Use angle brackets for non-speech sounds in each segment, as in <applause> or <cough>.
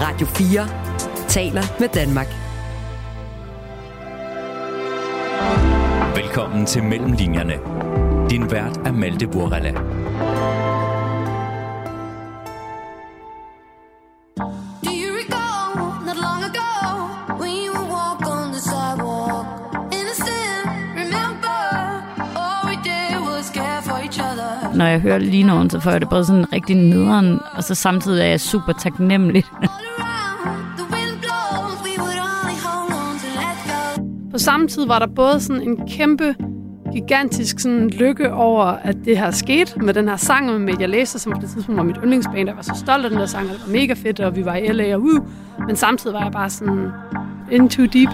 Radio 4 taler med Danmark. Velkommen til Mellemlinjerne. Din vært er Malte Burrella. Do you recall not long ago when you would walk on the sidewalk? Innocent, remember all we did was care for each other. Når jeg hører Linoen, så får jeg det både sådan rigtig nederen, og så samtidig er jeg super taknemmelig. På samme tid var der både sådan en kæmpe, gigantisk sådan lykke over, at det her skete med den her sang med Media Laser, som på det tidspunkt var mit yndlingsband. Jeg var så stolt af den der sang, og det var mega fedt, og vi var i LA og uh, Men samtidig var jeg bare sådan in too deep.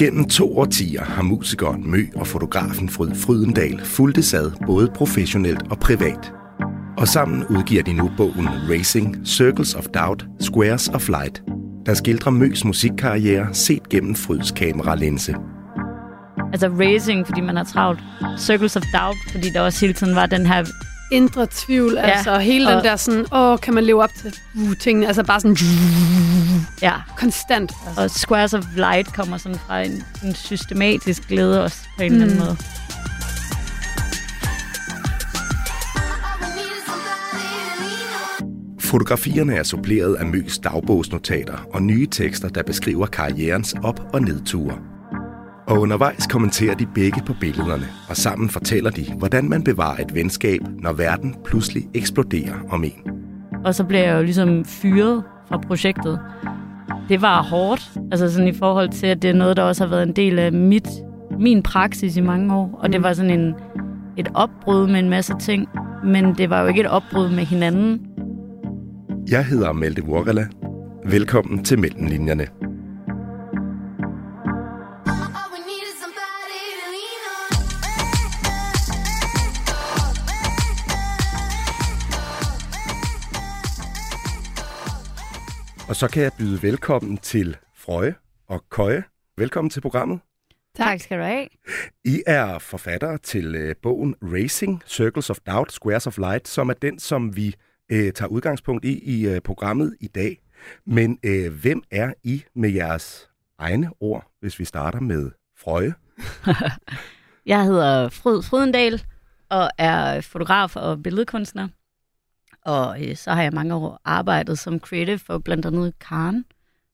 Igennem to årtier har musikeren Mø og fotografen Fryd Frydendal fulgt sad både professionelt og privat. Og sammen udgiver de nu bogen Racing, Circles of Doubt, Squares of Light, der skildrer Møs musikkarriere set gennem Fryds kameralinse. Altså racing, fordi man har travlt. Circles of Doubt, fordi der også hele tiden var den her... Indre tvivl, ja, altså hele og- den der sådan, åh, kan man leve op til uh, tingene? Altså bare sådan Ja, konstant. Altså. og Squares of Light kommer sådan fra en, en systematisk glæde også på en eller anden Mm. måde. Fotografierne er suppleret af Møs dagbogsnotater og nye tekster, der beskriver karrierens op- og nedture. Og undervejs kommenterer de begge på billederne, og sammen fortæller de, hvordan man bevarer et venskab, når verden pludselig eksploderer om en. Og så blev jeg jo ligesom fyret fra projektet. Det var hårdt, altså sådan i forhold til, at det er noget, der også har været en del af mit, min praksis i mange år. Og det var sådan en, et opbrud med en masse ting, men det var jo ikke et opbrud med hinanden. Jeg hedder Malte Vorgala. Velkommen til Mellemlinjerne. Og så kan jeg byde velkommen til Frøje og Køje. Velkommen til programmet. Tak skal du have. I er forfattere til øh, bogen Racing, Circles of Doubt, Squares of Light, som er den, som vi øh, tager udgangspunkt i i øh, programmet i dag. Men øh, hvem er I med jeres egne ord, hvis vi starter med Frøje? <laughs> Jeg hedder Fryd Frydendal og er fotograf og billedkunstner. Og øh, så har jeg mange år arbejdet som creative for blandt andet Karen,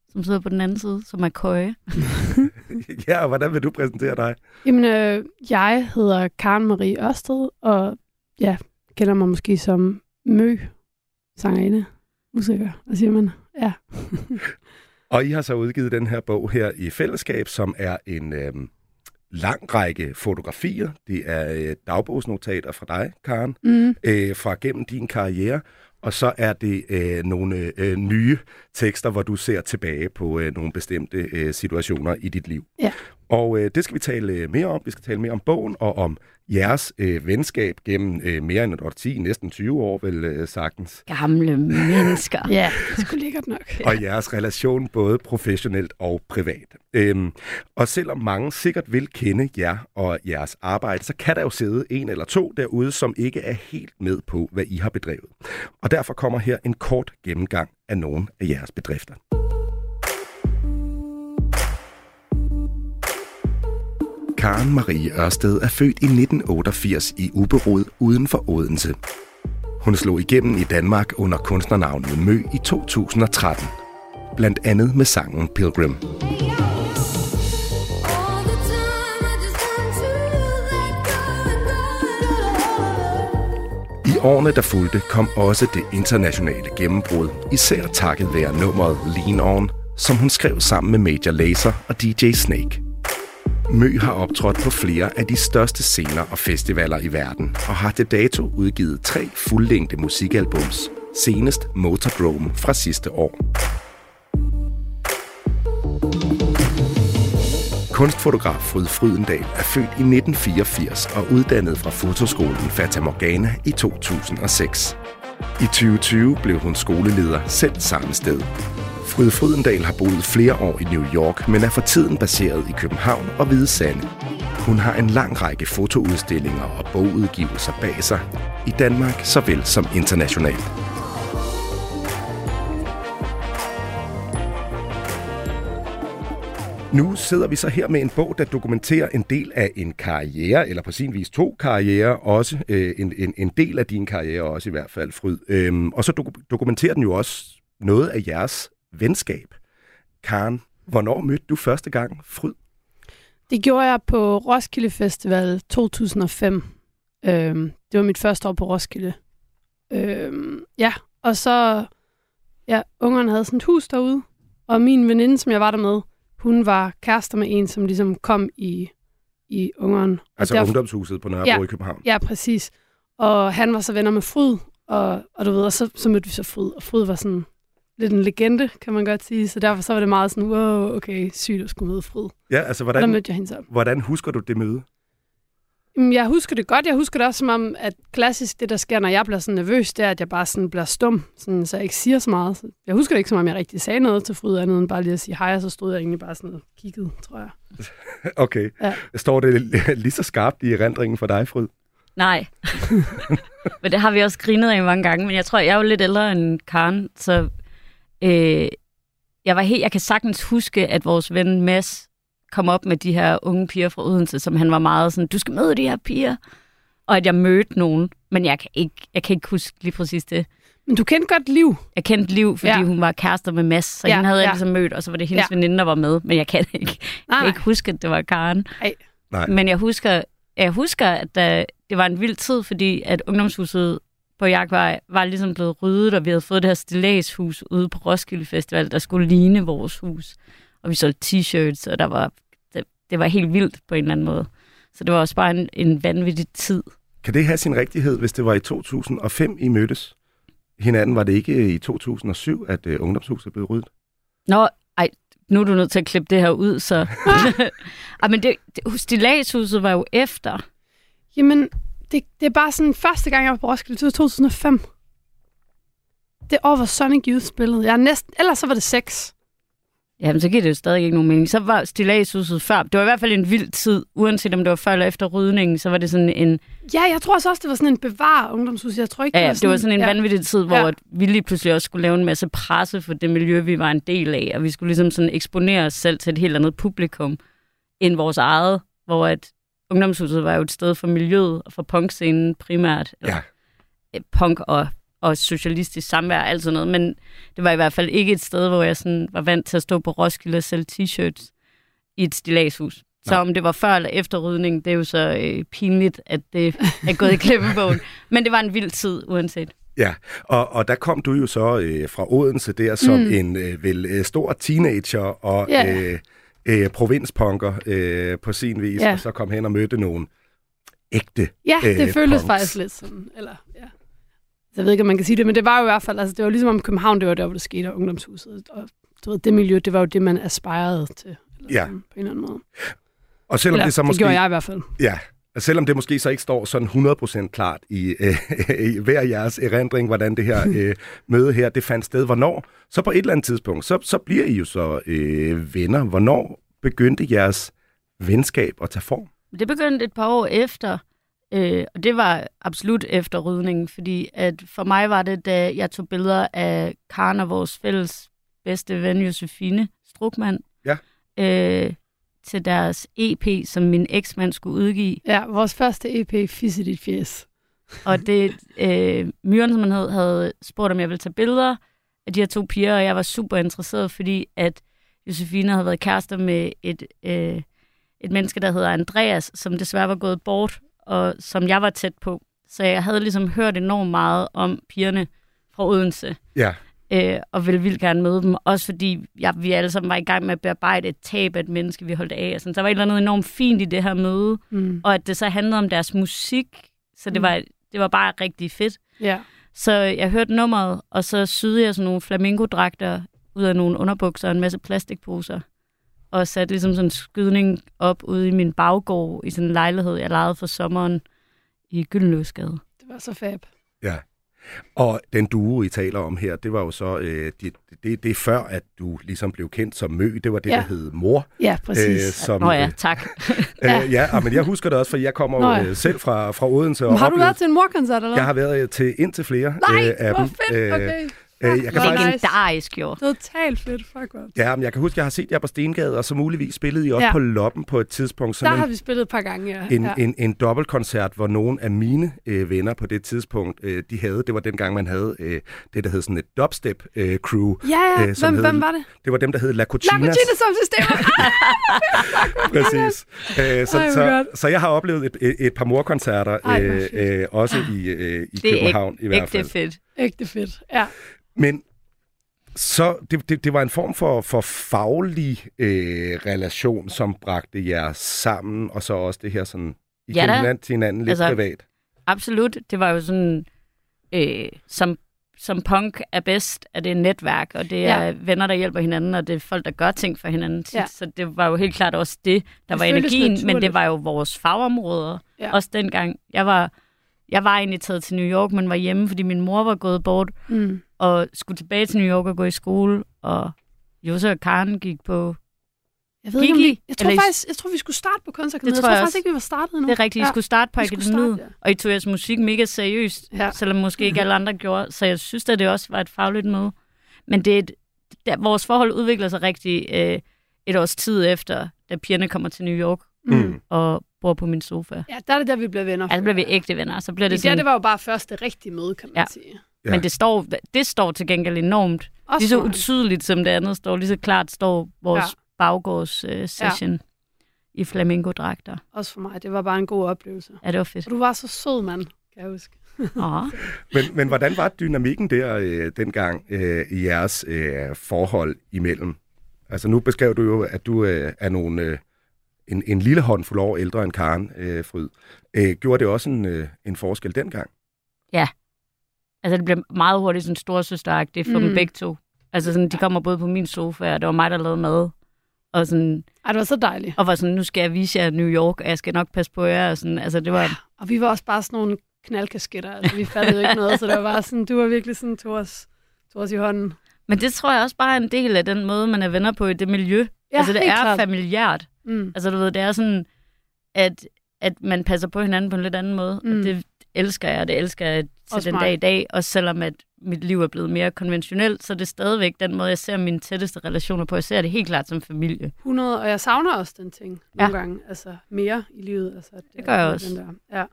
som sidder på den anden side, som er køje. <laughs> ja, og hvordan vil du præsentere dig? Jamen, øh, jeg hedder Karen Marie Ørsted, og ja, kender mig måske som Mø, sangerinde, musiker, hvad siger man? Ja. <laughs> Og I har så udgivet den her bog her i fællesskab, som er en øh, lang række fotografier. Det er øh, dagbogsnotater fra dig, Karen, Mm. øh, fra gennem din karriere. Og så er det øh, nogle øh, nye tekster, hvor du ser tilbage på øh, nogle bestemte øh, situationer i dit liv. Ja. Og øh, det skal vi tale øh, mere om. Vi skal tale mere om bogen og om jeres øh, venskab gennem øh, mere end et årti, næsten 20 år vel øh, sagtens. Gamle mennesker. <laughs> Ja, det skulle lækkert nok. <laughs> og jeres relation både professionelt og privat. Øhm, og selvom mange sikkert vil kende jer og jeres arbejde, så kan der jo sidde en eller to derude, som ikke er helt med på, hvad I har bedrevet. Og derfor kommer her en kort gennemgang af nogle af jeres bedrifter. Karen Marie Ørsted er født i 1988 i Uberod uden for Odense. Hun slog igennem i Danmark under kunstnernavnet Mø i 2013. Blandt andet med sangen Pilgrim. I. I årene, der fulgte, kom også det internationale gennembrud, især takket være nummeret Lean On, som hun skrev sammen med Major Lazer og DJ Snake. Mø har optrådt på flere af de største scener og festivaler i verden, og har til dato udgivet tre fuldlængde musikalbums, senest Motordrome fra sidste år. Kunstfotograf Fryd Frydendal er født i 1984 og uddannet fra fotoskolen Fata Morgana i 2006. I 2020 blev hun skoleleder selv samme sted. Fryde Frydendal har boet flere år i New York, men er for tiden baseret i København og Hvide Sande. Hun har en lang række fotoudstillinger og bogudgivelser bag sig, i Danmark såvel som internationalt. Nu sidder vi så her med en bog, der dokumenterer en del af en karriere, eller på sin vis to karriere også øh, en, en, en del af din karriere også i hvert fald, Fryd. Øhm, og så do- dokumenterer den jo også noget af jeres venskab. Karen, hvornår mødte du første gang Fryd? Det gjorde jeg på Roskilde Festival 2005. Øhm, det var mit første år på Roskilde. Øhm, ja, og så... Ja, ungerne havde sådan et hus derude, og min veninde, som jeg var der med, hun var kærester med en, som ligesom kom i, i ungeren. Og Altså derfor- ungdomshuset på Nørrebro Ja. i København. Ja, præcis. Og han var så venner med Fryd, og, og du ved, og så, så mødte vi så Fryd, og Fryd var sådan lidt en legende, kan man godt sige. Så derfor så var det meget sådan, wow, okay, sygt at skulle møde Fryd. Ja, altså Og der hvordan, mødte jeg hende så. hvordan husker du det møde? Jamen, Jeg husker det godt. Jeg husker det også som om, at klassisk det, der sker, når jeg bliver sådan nervøs, det er, at jeg bare sådan bliver stum, sådan, så jeg ikke siger så meget. Så Jeg husker det ikke, som om jeg rigtig sagde noget til Fryd, andet end bare lige at sige hej, og så stod jeg egentlig bare sådan og kiggede, tror jeg. <laughs> Okay. Ja. Står det lige så skarpt i erindringen for dig, Fryd? Nej. <laughs> men det har vi også grinet af mange gange. Men jeg tror, jeg er jo lidt ældre end Karen, så øh, jeg, var helt, jeg kan sagtens huske, at vores ven Mads kom op med de her unge piger fra Odense, som han var meget sådan, du skal møde de her piger. Og at jeg mødte nogen, men jeg kan ikke, jeg kan ikke huske lige præcis det. Men du kendte godt Liv. Jeg kendte Liv, fordi Ja. hun var kærester med Mads, så Ja, hende havde jeg ja. ligesom mødt, og så var det hendes Ja. veninde, der var med, men jeg kan ikke, jeg kan ikke huske, at det var Karen. Nej. Nej. Men jeg husker, jeg husker, at det var en vild tid, fordi at ungdomshuset på Jagtvej var ligesom blevet ryddet, og vi havde fået det her stilæshus ude på Roskilde Festival, der skulle ligne vores hus. Og vi solgte t-shirts, og der var, det, det var helt vildt på en eller anden måde. Så det var også bare en, en vanvittig tid. Kan det have sin rigtighed, hvis det var i 2005, I mødtes? Hinanden var det ikke i 2007, at uh, ungdomshuset blev ryddet? Nå, ej, nu er du nødt til at klippe det her ud, så... <laughs> ej, men det, det, stilladshuset var jo efter. Jamen, det, det er bare sådan, første gang jeg var på Roskilde, det var 2005. Det år, hvor Sonic Youth spillede. Jeg er næsten, ellers så var det 6. Jamen, så giver det jo stadig ikke nogen mening. Så var stilladshuset før. Det var i hvert fald en vild tid. Uanset om det var før eller efter rydningen, så var det sådan en... Ja, jeg tror også, det var sådan en bevar ungdomshus. Jeg tror ikke, Ja, det var sådan en ja. vanvittig tid, hvor ja. vi lige pludselig også skulle lave en masse presse for det miljø, vi var en del af. Og vi skulle ligesom sådan eksponere os selv til et helt andet publikum end vores eget. Hvor at ungdomshuset var jo et sted for miljøet og for punkscenen primært. Ja. øh, punk og, og socialistisk samvær og alt sådan noget, men det var i hvert fald ikke et sted, hvor jeg sådan var vant til at stå på Roskilde og sælge t-shirts i et stilladshus. Så om det var før eller efter rydning, det er jo så øh, pinligt, at det er gået i klemmebogen. <laughs> Men det var en vild tid, uanset. Ja, og, og der kom du jo så øh, fra Odense der som Mm. en øh, vel øh, stor teenager og Ja. øh, øh, provinspunker øh, på sin vis, Ja. og så kom hen og mødte nogle ægte Ja, det øh, føltes punks. faktisk lidt sådan. Eller, ja. Jeg ved ikke, om man kan sige det, men det var jo i hvert fald, altså det var ligesom om København, det var der, hvor det skete, og ungdomshuset. Og du ved, det miljø, det var jo det, man aspirerede til. Eller Ja. sådan, på en eller anden måde. Og selvom Eller, det så det måske... gjorde jeg i hvert fald. Ja, selvom det måske så ikke står sådan 100% klart i, øh, i hver jeres erindring, hvordan det her øh, <laughs> møde her, det fandt sted. Hvornår? Så på et eller andet tidspunkt, så, så bliver I jo så øh, venner. Hvornår begyndte jeres venskab at tage form? Det begyndte et par år efter, øh, og det var absolut efter rydningen, fordi at for mig var det, da jeg tog billeder af Karen og vores fælles bedste ven, Josefine Strukman, Ja. øh, til deres EP, som min eksmand skulle udgive. Ja, vores første EP, Fisse dit fjes. <laughs> Og det, øh, Myren, som han hed, havde spurgt, om jeg ville tage billeder af de her to piger, og jeg var super interesseret, fordi at Josefine havde været kærester med et, øh, et menneske, der hedder Andreas, som desværre var gået bort, og som jeg var tæt på. Så jeg havde ligesom hørt enormt meget om pigerne fra Odense, Ja, øh, og ville vildt gerne møde dem. Også fordi jeg, vi alle sammen var i gang med at bearbejde et tab af et menneske, vi holdt af. Og sådan. Så der var et eller andet enormt fint i det her møde, Mm. og at det så handlede om deres musik, så det, Mm. var, det var bare rigtig fedt. Ja. Så jeg hørte nummeret, og så syede jeg sådan nogle flamingodragter ud af nogle underbukser og en masse plastikposer. Og satte ligesom sådan en skydning op ude i min baggård i sådan en lejlighed, jeg lejede for sommeren i Gyldenløsgade. Det var så fab. ja. Og den duo, I taler om her, det var jo så, øh, det, det, det er før, at du ligesom blev kendt som Mø. Det var det, Ja. der hed Mor. Ja, præcis. som, Nå ja, tak. <laughs> Øh, ja, ah, men jeg husker det også, for jeg kommer Nå jo ja. øh, selv fra, fra Odense. Og Men har du oplevede- været til en morkoncert, eller Jeg har været øh, til ind til flere Nej, øh, af hvor dem. fedt, okay. Øh, jeg kan Hvor faktisk. Legendarisk jo. Totalt fedt, fuck godt. ja, men jeg kan huske, jeg har set jer på Stengade, og så muligvis spillede I også Ja. på Loppen på et tidspunkt. Der Sådan har en, vi spillet et par gange, ja. en, ja. en, en dobbeltkoncert, hvor nogle af mine øh, venner på det tidspunkt, øh, de havde, det var dengang, man havde øh, det, der hed sådan et dubstep-crew. Ja, ja. øh, som Hvem, hed- hvem var det? Det var dem, der hed La La Cucinas. Cucina som systemet. <laughs> <laughs> Præcis. Øh, så, Ej, hvor så, så jeg har oplevet et, et, et par morkoncerter, Ej, øh, øh, også i, øh, i Det er København i hvert fald. fedt. Ægte fedt, ja. Men så det, det, det var en form for, for faglig øh, relation, som bragte jer sammen, og så også det her sådan, I Ja hinanden til hinanden lidt Altså, privat. Absolut. Det var jo sådan, øh, som, som punk er bedst, at det er netværk, og det er Ja. venner, der hjælper hinanden, og det er folk, der gør ting for hinanden tit. Ja. Så det var jo helt klart også det, der Det var energien, men det var jo vores fagområder. Ja. Også dengang. Jeg var, jeg var egentlig taget til New York, men var hjemme, fordi min mor var gået bort, Mm. og skulle tilbage til New York og gå i skole, og Jose og Karen gik på Jeg ved ikke, vi, jeg tror Eller faktisk, jeg tror, vi skulle starte på kunstakademiet. Jeg tror jeg faktisk ikke, vi var startet endnu. Det er rigtigt, I Ja. skulle starte på akademiet, ja. og I tog jeres musik mega seriøst, Ja. selvom måske ikke <laughs> alle andre gjorde. Så jeg synes, at det også var et fagligt møde. Men det er et, der, vores forhold udvikler sig rigtig øh, et års tid efter, da pigerne kommer til New York Mm. og bor på min sofa. Ja, der er det der, vi bliver venner. Altså bliver vi ægte venner, så bliver det det, der, sådan... det var jo bare første rigtige møde, kan man Ja. sige. Ja. Men det står, det står til gengæld enormt. Også Lige så utydeligt som det andet står, lige så klart står vores ja. baggårds øh, session ja. i flamingo-dragter. Også for mig. Det var bare en god oplevelse. Ja, det var fedt. Og du var så sød, mand, kan jeg huske. <laughs> Men, men hvordan var dynamikken der øh, dengang øh, i jeres øh, forhold imellem? Altså nu beskrev du jo, at du øh, er nogle, øh, en, en lille håndfuld år ældre end Karen øh, Fryd. Øh, gjorde det også en, øh, en forskel dengang? Altså, det blev meget hurtigt sådan storsøsteragtigt for mm. Dem begge to. Altså, sådan, de kommer både på min sofa, og det var mig, der lavede mad. Og, sådan, Ej, det var så dejligt. og var sådan, nu skal jeg vise jer New York, og jeg skal nok passe på jer. Og sådan, altså, det var, Og vi var også bare sådan nogle knaldkasketter. Altså, vi fattede ikke noget, så det var bare sådan, du var virkelig sådan, tog os, tog os i hånden. men det tror jeg også bare er en del af den måde, man er venner på i det miljø. Ja, altså, det er klart. familiært. Mm. Altså, du ved, det er sådan, at, at man passer på hinanden på en lidt anden måde. Mm. Og det elsker jeg, og det elsker jeg til Også den mig. dag i dag. Også selvom at mit liv er blevet mere konventionelt, så er det stadigvæk den måde, jeg ser mine tætteste relationer på. Jeg ser det helt klart som familie. 100, og jeg savner også den ting Ja. nogle gange. Altså mere i livet. Altså, at, Det gør jeg øh, også. Den der. Ja.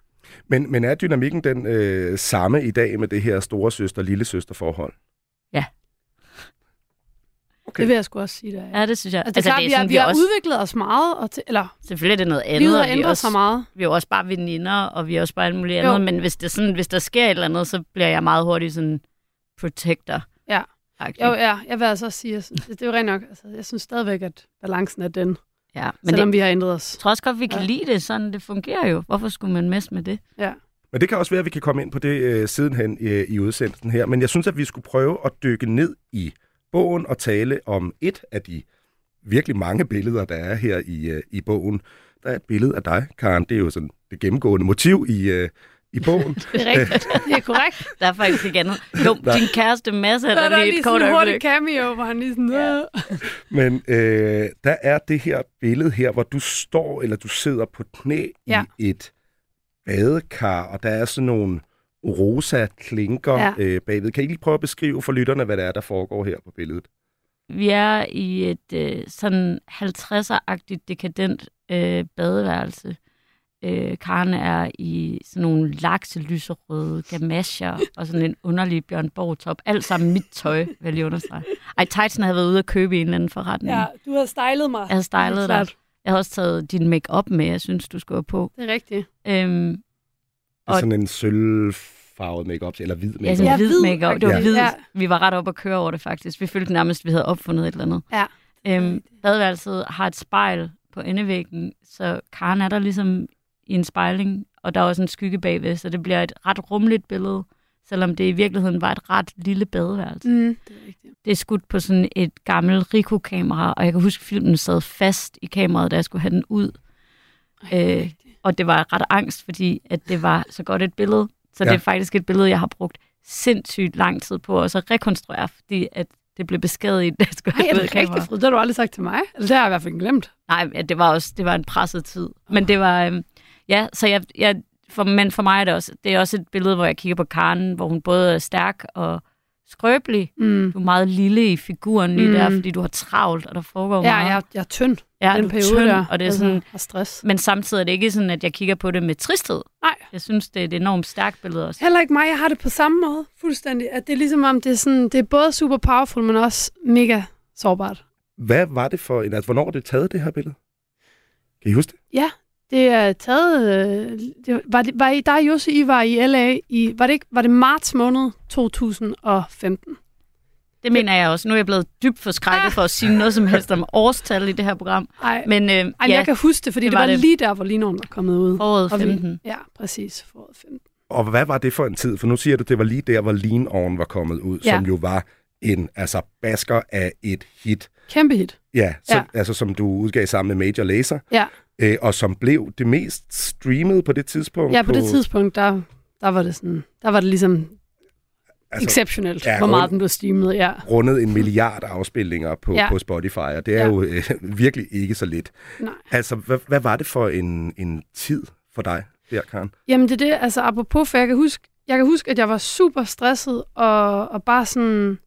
Men, men er dynamikken den øh, samme i dag med det her store søster-lille søster forhold? Okay. Det vil jeg sgu også sige, der er. Ja, det synes jeg. Altså, det er klart, vi, har, vi har udviklet os meget, og til, eller Selvfølgelig er det noget andet. livet har er ændret sig meget. Vi er jo også bare veninder, og vi er også bare alt muligt andet. Jo. Men hvis, det er sådan, hvis der sker et eller andet, så bliver jeg meget hurtigt sådan protector. Ja. Jo, ja, jeg vil altså også sige, at det, det er jo rent nok. Altså, jeg synes stadigvæk, at balancen er den, ja. Men Men selvom det, vi har ændret os. jeg tror også godt, vi kan Ja. lide det. Sådan, det fungerer jo. Hvorfor skulle man messe med det? Ja. Men det kan også være, at vi kan komme ind på det øh, sidenhen øh, i udsendelsen her. Men jeg synes, at vi skulle prøve at dykke ned i bogen og tale om et af de virkelig mange billeder, der er her i, øh, i bogen. Der er et billede af dig, Karen. Det er jo sådan det gennemgående motiv i, øh, i bogen. <laughs> Det er rigtigt. <laughs> det er korrekt. Der er faktisk ikke andet. Jo, <laughs> Nej. din kæreste masse Der der er der lige lige et kort sådan en hurtig øjeblik. cameo, hvor han lige sådan... Ja. Ja. Men øh, der er det her billede her, hvor du står, eller du sidder på knæ Ja. i et badekar, og der er sådan nogle rosa klinker Ja. øh, bagved. Kan I lige prøve at beskrive for lytterne, hvad det er, der foregår her på billedet? Vi er i et øh, sådan 50'er-agtigt dekadent øh, badeværelse. Øh, Karen er i sådan nogle lakselyserøde gamasjer og sådan en underlig Bjørn Borg-top. Alt sammen mit tøj, vil jeg lige understrege. Ej, Tightsen havde været ude at købe i en eller anden forretning. ja, du har stylet mig. Jeg har stylet dig. Jeg har også taget din make-up med, jeg synes, du skulle på. Det er rigtigt. Øhm, Det er Og- sådan en sølvfarvet makeup eller hvid makeup. Ja, hvid hvid make-up. Det var Ja. hvid. Ja. Vi var ret op at køre over det, faktisk. Vi følte nærmest, at vi havde opfundet et eller andet. Ja. Øhm, badeværelset har et spejl på endevæggen, så Karen er der ligesom i en spejling, og der er også en skygge bagved, så det bliver et ret rummeligt billede, selvom det i virkeligheden var et ret lille badeværelse. Mm. Det er rigtigt. Det er skudt på sådan et gammelt Ricoh-kamera, og jeg kan huske, at filmen sad fast i kameraet, da jeg skulle have den ud. Øh. Og det var ret angst, fordi at det var så godt et billede. Så ja. Det er faktisk et billede, jeg har brugt sindssygt lang tid på også at rekonstruere, fordi at det blev beskadiget, da jeg skulle Nej, er have det ud af kameraet. rigtigt, Fryd? Det har du aldrig sagt til mig. Eller det har jeg i hvert fald glemt. Nej, ja, det var også det var en presset tid. Men det var, øhm, ja, så jeg, jeg, for, men for mig er det også, det er også et billede, hvor jeg kigger på Karen, hvor hun både er stærk og skrøbelig. Mm. Du er meget lille i figuren lige Mm. der, fordi du har travlt, og der foregår Ja, meget. jeg, jeg er tynd ja, den du er periode tynd, der. og det er altså, sådan, har stress. men samtidig er det ikke sådan, at jeg kigger på det med tristhed. Nej. Jeg synes, det er et enormt stærkt billede også. Heller ikke mig. Jeg har det på samme måde. Fuldstændig. At det er ligesom om, det er, sådan, det er både super powerful, men også mega sårbart. Hvad var det for en... Altså, hvornår er det taget, det her billede? Kan I huske det? Det er taget... Øh, det, var, det, var I, der Josse, I var i LA i... Var det, ikke, var det marts måned 2015? Det mener jeg også. Nu er jeg blevet dybt forskrækket for at sige noget som helst om årstal i det her program. Ej, Men øh, Ej, ja, jeg kan huske det, fordi det det, var det lige der, hvor Linoen var kommet ud. foråret Og vi- 15. Ja, præcis. Foråret 15. Og hvad var det for en tid? For nu siger du, det var lige der, hvor Lean On var kommet ud, Ja. som jo var en altså basker af et hit. Kæmpe hit. Ja, så, Ja. altså som du udgav sammen med Major Lazer, Ja. Øh, og som blev det mest streamede på det tidspunkt. Ja, på det tidspunkt, der, der var det sådan... Der var det ligesom altså, exceptionelt, ja, hvor meget rund- den blev streamet. Ja. rundet en <laughs> milliard afspilninger på. Ja. på Spotify, og det er Ja. jo øh, <laughs> virkelig ikke så lidt. Nej. Altså, hvad, hvad var det for en, en tid for dig der, Karen? Jamen det er det, altså apropos, for jeg kan huske, jeg kan huske, at jeg var super stresset, og, og bare sådan,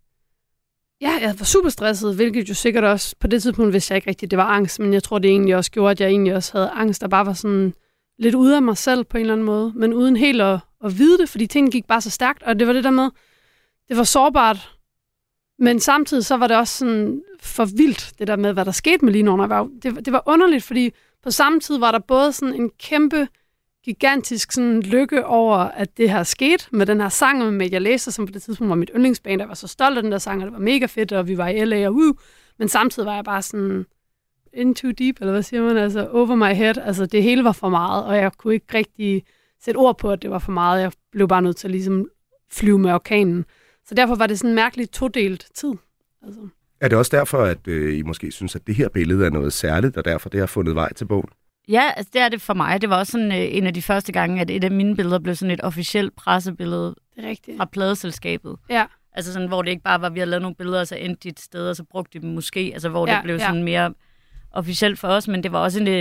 ja, jeg var super stresset, hvilket jo sikkert også, på det tidspunkt vidste jeg ikke rigtigt, det var angst, men jeg tror, det egentlig også gjorde, at jeg egentlig også havde angst, der bare var sådan lidt ude af mig selv på en eller anden måde, men uden helt at, at vide det, fordi tingene gik bare så stærkt, og det var det der med, det var sårbart, men samtidig så var det også sådan for vildt, det der med, hvad der skete med Line Under. Det, det var underligt, fordi på samme tid var der både sådan en kæmpe gigantisk sådan lykke over, at det her skete med den her sang med Media Laser, som på det tidspunkt var mit yndlingsband. Jeg var så stolt af den der sang, og det var mega fedt, og vi var i LA og woo. Men samtidig var jeg bare sådan in too deep, eller hvad siger man, altså over my head. Altså det hele var for meget, og jeg kunne ikke rigtig sætte ord på, at det var for meget. Jeg blev bare nødt til at ligesom flyve med orkanen. Så derfor var det sådan en mærkelig todelt tid. Altså. Er det også derfor, at øh, I måske synes, at det her billede er noget særligt, og derfor det har fundet vej til bogen? Ja, altså det er det for mig. Det var også sådan øh, en af de første gange, at et af mine billeder blev sådan et officielt pressebillede Det er rigtigt. fra pladeselskabet. Ja. Altså sådan, hvor det ikke bare var, at vi havde lavet nogle billeder, og så endte de et sted, og så brugte de dem måske. Altså hvor Ja, det blev ja. sådan mere officielt for os, men det var også en øh,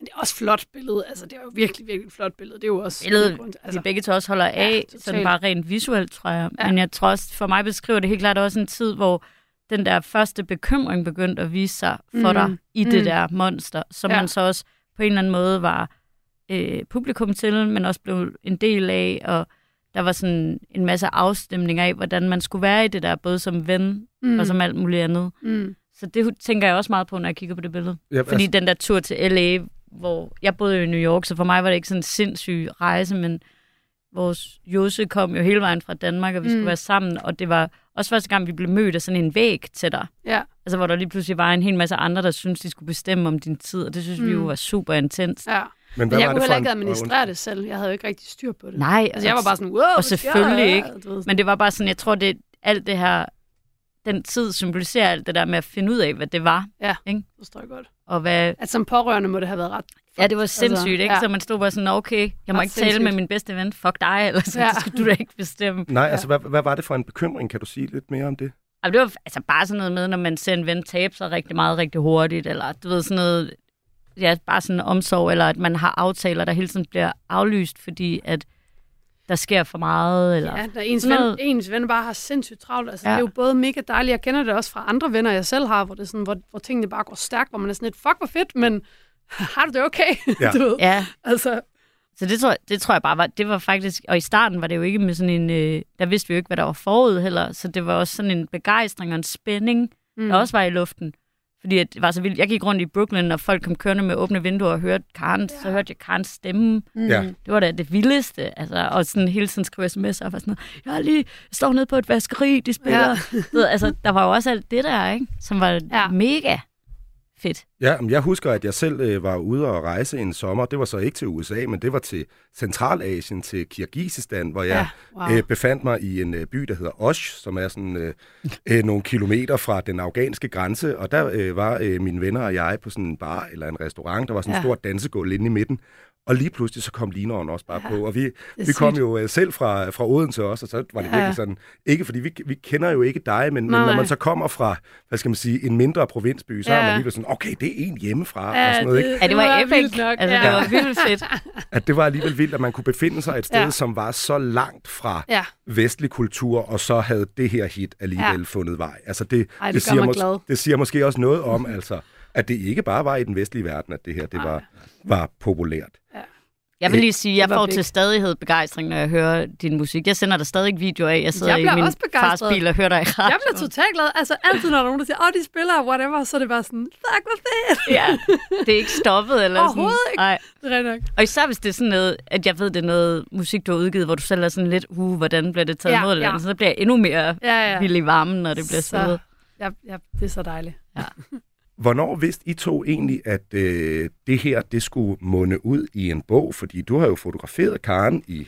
Men det er også flot billede. Altså, det er jo virkelig, virkelig flot billede. Det er jo også... billede, en grund til- altså, vi begge to også holder af, Ja, totalt. sådan bare rent visuelt, tror jeg. Ja. Men jeg tror også, for mig beskriver det helt klart også en tid, hvor den der første bekymring begyndte at vise sig for Mm. dig i det Mm. der monster, som Ja. man så også på en eller anden måde var øh, publikum til, men også blev en del af, og der var sådan en masse afstemninger af, hvordan man skulle være i det der, både som ven mm. og som alt muligt andet. Mm. Så det tænker jeg også meget på, når jeg kigger på det billede. Ja, Fordi den der tur til LA, hvor jeg boede jo i New York, så for mig var det ikke sådan en sindssyg rejse, men vores Jose kom jo hele vejen fra Danmark, og vi mm. skulle være sammen, og det var også første gang, vi blev mødt af sådan en væg til dig. Ja. Altså, hvor der lige pludselig var en hel masse andre, der syntes, de skulle bestemme om din tid, og det synes mm. vi jo Mm. var super intens. ja. Men, Men jeg var kunne det for heller ikke en- administrere det selv. Jeg havde jo ikke rigtig styr på det. Nej, Altså, jeg var bare sådan, wow, og selvfølgelig der? ikke. Men det var bare sådan, jeg tror, det alt det her, den tid symboliserer alt det der med at finde ud af, hvad det var, det forstår jeg godt. og hvad, At som pårørende må det have været ret... Ja, det var sindssygt, ikke? ja. Så man stod bare sådan, okay, jeg må Ret ikke tale med sindssygt. min bedste ven, fuck dig, eller så, Ja. ja. så skal du da ikke bestemme. Nej, altså, hvad, hvad var det for en bekymring? Kan du sige lidt mere om det? Altså, det var altså bare sådan noget med, når man ser en ven tabe sig rigtig meget, rigtig hurtigt, eller du ved sådan noget, ja, bare sådan omsorg, eller at man har aftaler, der hele tiden bliver aflyst, fordi at der sker for meget, eller... Ja, når ens ven, noget. ens ven bare har sindssygt travlt. Altså, ja. Ja. Det er jo både mega dejligt. Jeg kender det også fra andre venner, jeg selv har, hvor, det er sådan, hvor, hvor tingene bare går stærkt, hvor man er sådan lidt, fuck, hvor fedt, men <laughs> har du det okay? <laughs> Ja. du ved. Ja, Altså, så det tror, det tror jeg bare var, det var faktisk, og i starten var det jo ikke med sådan en, øh, der vidste vi jo ikke, hvad der var forud heller, så det var også sådan en begejstring og en spænding, mm. der også var i luften. Fordi at det var så vildt. Jeg gik rundt i Brooklyn, og folk kom kørende med åbne vinduer og hørte Karen, ja. så hørte jeg Karens stemme. Mm. Ja. Det var da det vildeste. Altså, og sådan hele tiden skrive sms'er og var sådan noget, jeg, lige, står nede på et vaskeri, de spiller. Ja. Altså, der var jo også alt det der, ikke? som var ja. mega fedt. Ja, men jeg husker, at jeg selv øh, var ude og rejse en sommer. Det var så ikke til USA, men det var til Centralasien, til Kirgisistan, hvor jeg Ja, wow. øh, befandt mig i en øh, by, der hedder Osh, som er sådan øh, øh, nogle kilometer fra den afghanske grænse. Og der øh, var øh, mine venner og jeg på sådan en bar eller en restaurant. Der var sådan en Ja. stor dansegulv inde i midten. Og lige pludselig så kom lineren også bare Ja, på, og vi, vi sygt. kom jo øh, selv fra, fra Odense også, og så var det Ja. virkelig sådan, ikke fordi vi, vi kender jo ikke dig, men, men når man så kommer fra, hvad skal man sige, en mindre provinsby, så Ja. er man lige sådan, okay, det er en hjemmefra, og Ja, sådan noget, ikke? Ja, det var, epic. vildt nok. Altså, ja. det var vildt fedt. <laughs> At det var alligevel vildt, at man kunne befinde sig et sted, Ja. som var så langt fra Ja, vestlig kultur, og så havde det her hit alligevel Ja. fundet vej. Altså det, Ej, det gør siger mig glad. det siger måske også noget om, altså, at det ikke bare var i den vestlige verden, at det her det var, var populært. Jeg vil lige sige, at jeg får til stadighed begejstring, når jeg hører din musik. Jeg sender dig stadig videoer af. Jeg sidder Jeg i bliver min også begejstret. fars bil og hører dig i radio. jeg bliver totalt glad. Altså altid, når nogen, der siger, åh, de spiller whatever, så er det bare sådan, fuck, hvor fedt. Ja, det er ikke stoppet. Eller Overhovedet sådan. ikke. Nej. Det er nok. Og især hvis det er sådan noget, at jeg ved, det er noget musik, du har udgivet, hvor du selv er sådan lidt, uh, hvordan bliver det taget Ja, imod? Eller ja. Så bliver jeg endnu mere Ja, ja. vild i varmen, når det bliver Så- siddet. Ja, ja, det er så dejligt. <laughs> Hvornår vidste I to egentlig, at øh, det her det skulle munde ud i en bog? Fordi du har jo fotograferet Karen i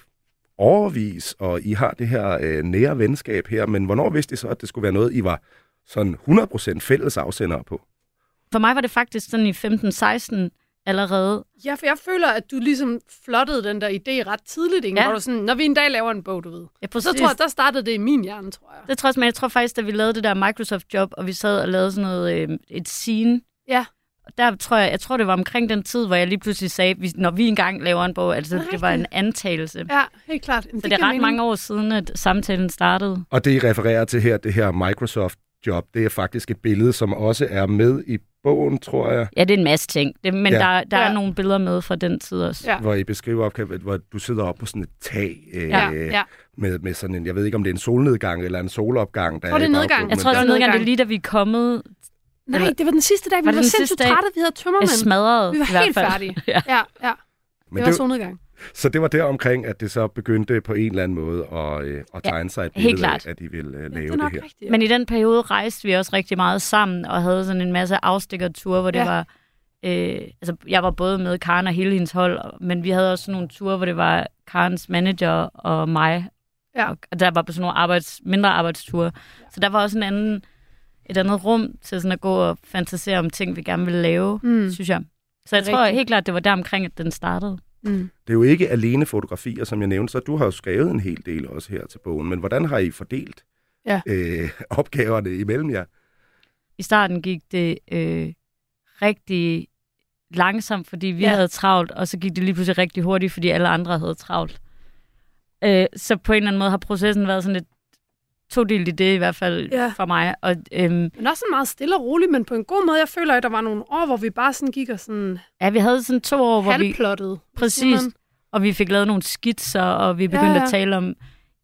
overvis, og I har det her øh, nære venskab her, men hvornår vidste I så, at det skulle være noget, I var sådan 100% fælles afsendere på? For mig var det faktisk sådan i 15-16 allerede. Ja, for jeg føler, at du ligesom flottede den der idé ret tidligt, ikke? Ja. Hvor du sådan, når vi en dag laver en bog, du ved. Ja, Så præcis. tror jeg, der startede det i min hjerne, tror jeg. Det tror jeg, men jeg tror faktisk, da vi lavede det der Microsoft-job, og vi sad og lavede sådan noget, øh, et scene, Ja. og der tror jeg, jeg tror, det var omkring den tid, hvor jeg lige pludselig sagde, hvis, når vi engang laver en bog, altså Det er det var en rigtigt. antagelse. Ja, helt klart. Jamen, Så det er ret mange år siden, at samtalen startede. Og det, I refererer til her, det her Microsoft-job, det er faktisk et billede, som også er med i bogen, tror jeg, Ja, det er en masse ting, det, men Ja. der, der er Ja. nogle billeder med fra den tid også. Ja. hvor I beskriver opgaven, hvor du sidder oppe på sådan et tag øh, Ja, ja. Med, med sådan en, jeg ved ikke, om det er en solnedgang eller en solopgang. Der tror, det er nedgang. baggrunden, Jeg tror, Det er nedgang, det er lige da vi er kommet Nej, det var den sidste dag. Vi Var var, sindssygt sidste dag? trætte. Vi havde jeg tømmermænd. smadret. Vi var i hvert helt færdige. <laughs> ja. Ja, ja. Men Det var det, solnedgang. Så det var der omkring, at det så begyndte på en eller anden måde at, øh, at Ja, tegne sig et helt billede af, klart. at de ville øh, Ja, lave det er det, nok her. rigtigt. Men i den periode rejste vi også rigtig meget sammen, og havde sådan en masse afstikkerture, hvor det Ja. var... Øh, altså, jeg var både med Karen og hele hendes hold, men vi havde også sådan nogle ture, hvor det var Karens manager og mig. Ja. Og, og der var på sådan nogle arbejds, mindre arbejdsture. Så der var også en anden, et andet rum til sådan at gå og fantasere om ting, vi gerne ville lave, Mm. synes jeg. Så jeg Det tror rigtigt. helt klart, det var der omkring, at den startede. Mm. Det er jo ikke alene fotografier, som jeg nævnte, så du har jo skrevet en hel del også her til bogen. Men hvordan har I fordelt Ja. øh, <laughs> opgaverne imellem jer? I starten gik det øh, rigtig langsomt, fordi vi Ja. havde travlt, og så gik det lige pludselig rigtig hurtigt, fordi alle andre havde travlt. Øh, så på en eller anden måde har processen været sådan lidt todelt i det i hvert fald Ja. for mig. Og, øhm, Men også sådan meget stille og roligt, men på en god måde. Jeg føler, at der var nogle år, hvor vi bare sådan gik og sådan ja, vi havde sådan to år, hvor vi, halvplottede. Præcis. og vi fik lavet nogle skitser, og vi begyndte ja. ja. at tale om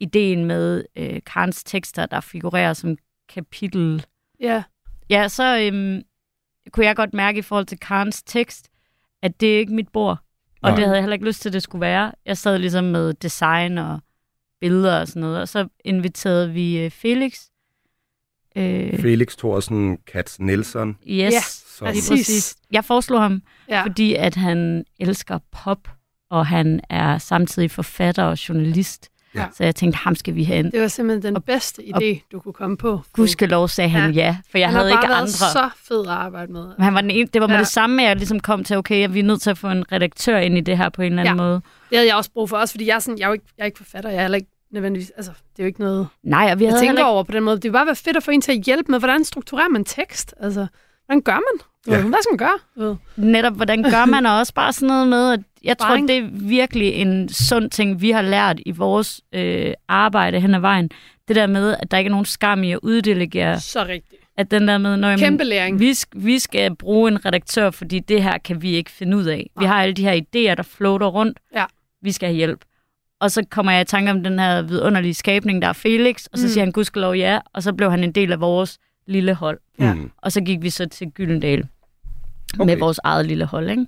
ideen med øh, Karens tekster, der figurerer som kapitel Ja, Ja, så øhm, kunne jeg godt mærke i forhold til Karens tekst, at det er ikke mit bord. Og Nej. det havde jeg heller ikke lyst til, at det skulle være. Jeg sad ligesom med design og billeder og sådan noget. Og så inviterede vi øh, Felix. Øh, Felix Thorsen, Katz Nielsen. yes, Ja, som, præcis. præcis. Jeg foreslog ham, ja. ja. fordi at han elsker pop, og han er samtidig forfatter og journalist. Ja. Så jeg tænkte, ham skal vi have ind. Det var simpelthen den bedste idé, du kunne komme på. Gudskelov sagde han ja, for jeg han havde har bare ikke været andre. så fed at arbejde med. Men han var den ene, det var med Ja. ja. det samme, at jeg ligesom kom til, okay, vi er nødt til at få en redaktør ind i det her på en eller anden Ja. ja. måde. Det havde jeg også brug for, også fordi jeg er, sådan, jeg er, jo ikke, jeg er ikke forfatter. Jeg er heller ikke nødvendigvis, altså, det er jo ikke noget, Nej, og vi jeg havde tænker heller ikke, over på den måde. Det vil bare være fedt at få en til at hjælpe med, hvordan strukturerer man tekst? Altså, hvordan gør man? Ja. Hvad skal man gøre? Ved? netop, hvordan gør man, og også bare sådan noget med, at jeg tror, det er virkelig en sund ting, vi har lært i vores øh, arbejde hen ad vejen. Det der med, at der ikke er nogen skam i at uddelegere. Så rigtigt. At den der med, når jamen, Kæmpe læring. vi, vi skal bruge en redaktør, fordi det her kan vi ikke finde ud af. Vi Nej. har alle de her idéer, der floater rundt. Ja. Vi skal have hjælp. Og så kommer jeg i tanke om den her vidunderlige skabning, der er Felix, og så Mm. siger han gudskelov ja, og så blev han en del af vores lille hold. Ja. Mm. Og så gik vi så til Gyldendal okay. med vores eget lille hold, ikke?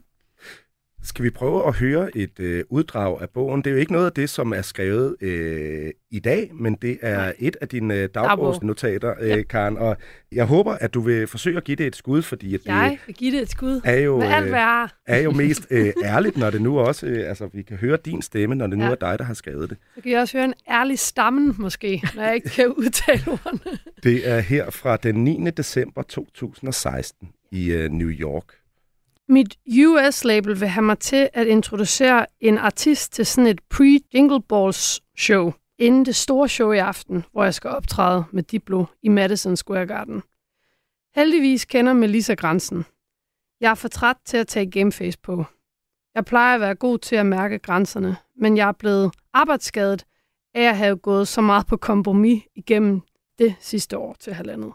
Skal vi prøve at høre et øh, uddrag af bogen? Det er jo ikke noget af det, som er skrevet øh, i dag, men det er et af dine øh, dagbogsnotater, øh, Ja. Karen. Og jeg håber, at du vil forsøge at give det et skud, fordi at det Jeg vil give det et skud. er jo, alt, øh, har. er jo mest <laughs> øh, ærligt, når det nu også, øh, altså vi kan høre din stemme, når det nu Ja. er dig, der har skrevet det. Så kan jeg også høre en ærlig stammen, måske, når jeg ikke kan udtale <laughs> ordene. Det er her fra den 9. december 2016 i øh, New York. Mit US-label vil have mig til at introducere en artist til sådan et pre-Jingle Balls show, inden det store show i aften, hvor jeg skal optræde med Diplo i Madison Square Garden. Heldigvis kender Melissa grænsen. Jeg er for træt til at tage gameface på. Jeg plejer at være god til at mærke grænserne, men jeg er blevet arbejdsskadet af at have gået så meget på kompromis igennem det sidste år til halvandet.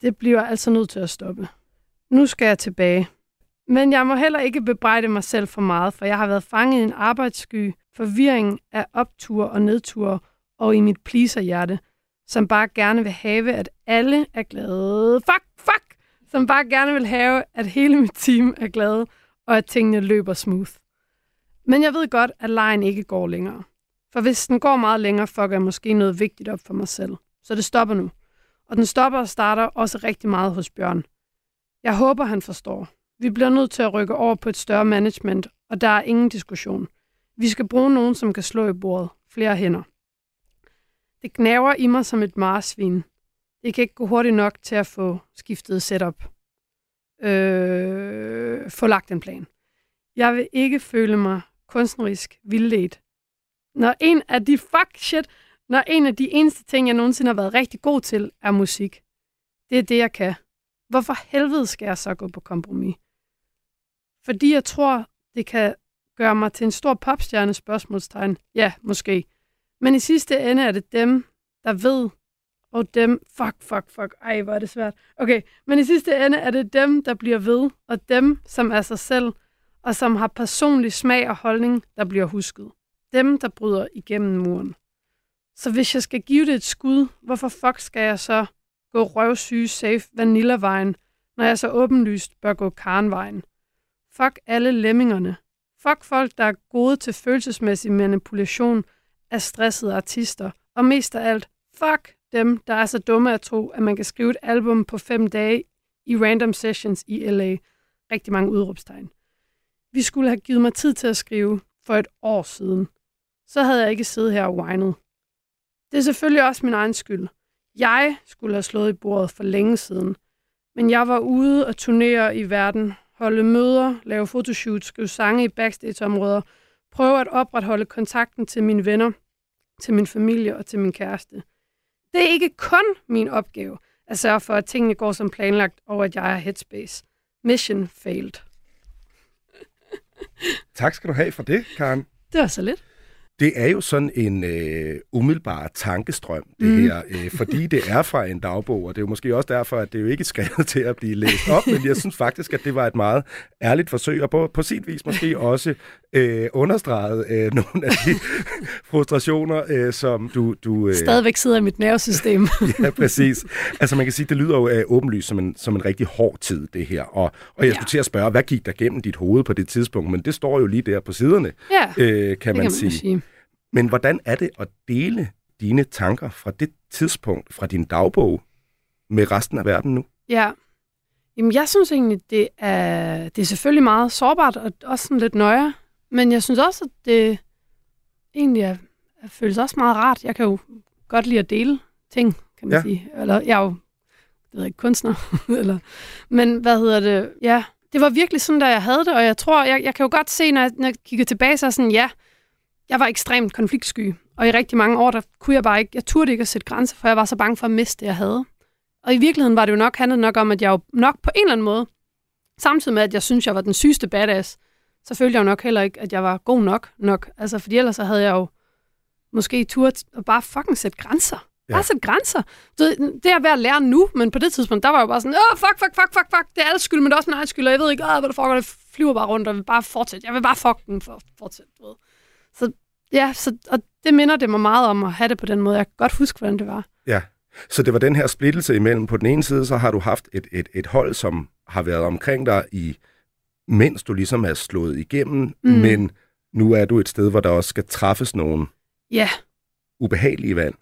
Det bliver altså nødt til at stoppe. Nu skal jeg tilbage. Men jeg må heller ikke bebrejde mig selv for meget, for jeg har været fanget i en arbejdssky, forvirring af optur og nedtur og i mit pleaserhjerte, som bare gerne vil have, at alle er glade. Fuck, fuck! Som bare gerne vil have, at hele mit team er glade, og at tingene løber smooth. Men jeg ved godt, at lejen ikke går længere. For hvis den går meget længere, fucker jeg måske noget vigtigt op for mig selv. Så det stopper nu. Og den stopper og starter også rigtig meget hos Bjørn. Jeg håber, han forstår. Vi bliver nødt til at rykke over på et større management, og der er ingen diskussion. Vi skal bruge nogen, som kan slå i bordet. Flere hænder. Det gnaver i mig som et marsvin. Det kan ikke gå hurtigt nok til at få skiftet setup. Øh, få lagt en plan. Jeg vil ikke føle mig kunstnerisk vildledt. Når en af de fuck shit, når en af de eneste ting, jeg nogensinde har været rigtig god til, er musik. Det er det, jeg kan. Hvorfor helvede skal jeg så gå på kompromis? Fordi jeg tror, det kan gøre mig til en stor popstjerne spørgsmålstegn. Ja, måske. Men i sidste ende er det dem, der ved, og dem, fuck, fuck, fuck, ej, hvor er det svært. Okay, men i sidste ende er det dem, der bliver ved, og dem, som er sig selv, og som har personlig smag og holdning, der bliver husket. Dem, der bryder igennem muren. Så hvis jeg skal give det et skud, hvorfor fuck skal jeg så gå røvsyge safe vanillavejen, når jeg så åbenlyst bør gå karnvejen? Fuck alle lemmingerne. Fuck folk, der er gode til følelsesmæssig manipulation af stressede artister. Og mest af alt, fuck dem, der er så dumme at tro, at man kan skrive et album på fem dage i random sessions i LA. Rigtig mange udråbstegn. Vi skulle have givet mig tid til at skrive for et år siden. Så havde jeg ikke siddet her og whinet. Det er selvfølgelig også min egen skyld. Jeg skulle have slået i bordet for længe siden. Men jeg var ude og turnere i verden, holde møder, lave fotoshoots, skrive sange i backstage-områder, prøve at opretholde kontakten til mine venner, til min familie og til min kæreste. Det er ikke kun min opgave at sørge for, at tingene går som planlagt, og at jeg har headspace. Mission failed. Tak skal du have for det, Karen. Det var så lidt. Det er jo sådan en øh, umiddelbar tankestrøm, det mm. her, øh, fordi det er fra en dagbog, og det er jo måske også derfor, at det jo ikke er skrevet <laughs> til at blive læst op, men jeg synes faktisk, at det var et meget ærligt forsøg, og på, på sin vis måske også øh, understreget øh, <laughs> nogle af de frustrationer, øh, som du... du øh, Stadigvæk sidder i mit nervesystem. <laughs> ja, præcis. Altså man kan sige, det lyder jo øh, åbenlyst som en, som en rigtig hård tid, det her. Og, og jeg Ja. skulle til at spørge, hvad gik der gennem dit hoved på det tidspunkt? Men det står jo lige der på siderne, ja, øh, kan, man, kan man sige. sige. Men hvordan er det at dele dine tanker fra det tidspunkt, fra din dagbog, med resten af verden nu? Ja. Jamen, jeg synes egentlig, det er, det er selvfølgelig meget sårbart og også sådan lidt nøje. Men jeg synes også, at det egentlig er, er, føles også meget rart. Jeg kan jo godt lide at dele ting, kan man Ja. sige. Eller jeg er jo jeg ved ikke, kunstner. <laughs> eller, men hvad hedder det? Ja, det var virkelig sådan, da jeg havde det, og jeg tror, jeg, jeg kan jo godt se, når jeg, når jeg kigger tilbage, så sådan, ja, jeg var ekstremt konfliktsky. Og i rigtig mange år, der kunne jeg bare ikke, jeg turde ikke at sætte grænser, for jeg var så bange for at miste det, jeg havde. Og i virkeligheden var det jo nok handlet nok om, at jeg jo nok på en eller anden måde, samtidig med, at jeg synes, jeg var den sygeste badass, så følte jeg jo nok heller ikke, at jeg var god nok nok. Altså, fordi ellers så havde jeg jo måske turt at bare fucking sætte grænser. Ja. Bare sætte grænser. Ved, det er ved at lære nu, men på det tidspunkt, der var jeg jo bare sådan, åh, fuck, fuck, fuck, fuck, fuck, det er alles skyld, men det er også min egen skyld, og jeg ved ikke, åh, hvad der foregår, det flyver bare rundt, og jeg vil bare fortsætte. Jeg vil bare fuck den for at fortsætte, du ved. Så ja, så, og det minder det mig meget om at have det på den måde. Jeg kan godt huske, hvordan det var. Ja. Så det var den her splittelse imellem. På den ene side, så har du haft et, et, et hold, som har været omkring dig i mens du ligesom er slået igennem, mm. Men nu er du et sted, hvor der også skal træffes nogle Ja, ubehagelige valg.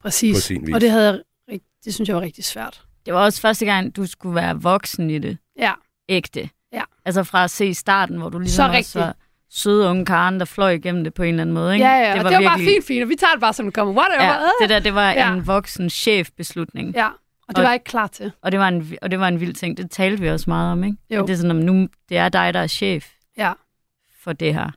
præcis. På sin vis. Og det havde jeg, det synes jeg var rigtig svært. Det var også første gang, du skulle være voksen i det. Ja. Ægte. Ja. Altså fra at se starten, hvor du ligesom Så også rigtigt. var søde unge Karen, der fløj igennem det på en eller anden måde. Ikke? Ja, ja, det var, det var bare virkelig- fint, fint, og vi tager det bare, som det kommer. Whatever. Ja, det der, det var Ja. en voksen chefbeslutning. Ja, Og det var jeg ikke klar til. Og det, var en, og det var en vild ting. Det talte vi også meget om, ikke? Jo. At det er sådan, at nu det er dig, der er chef Ja. for det her.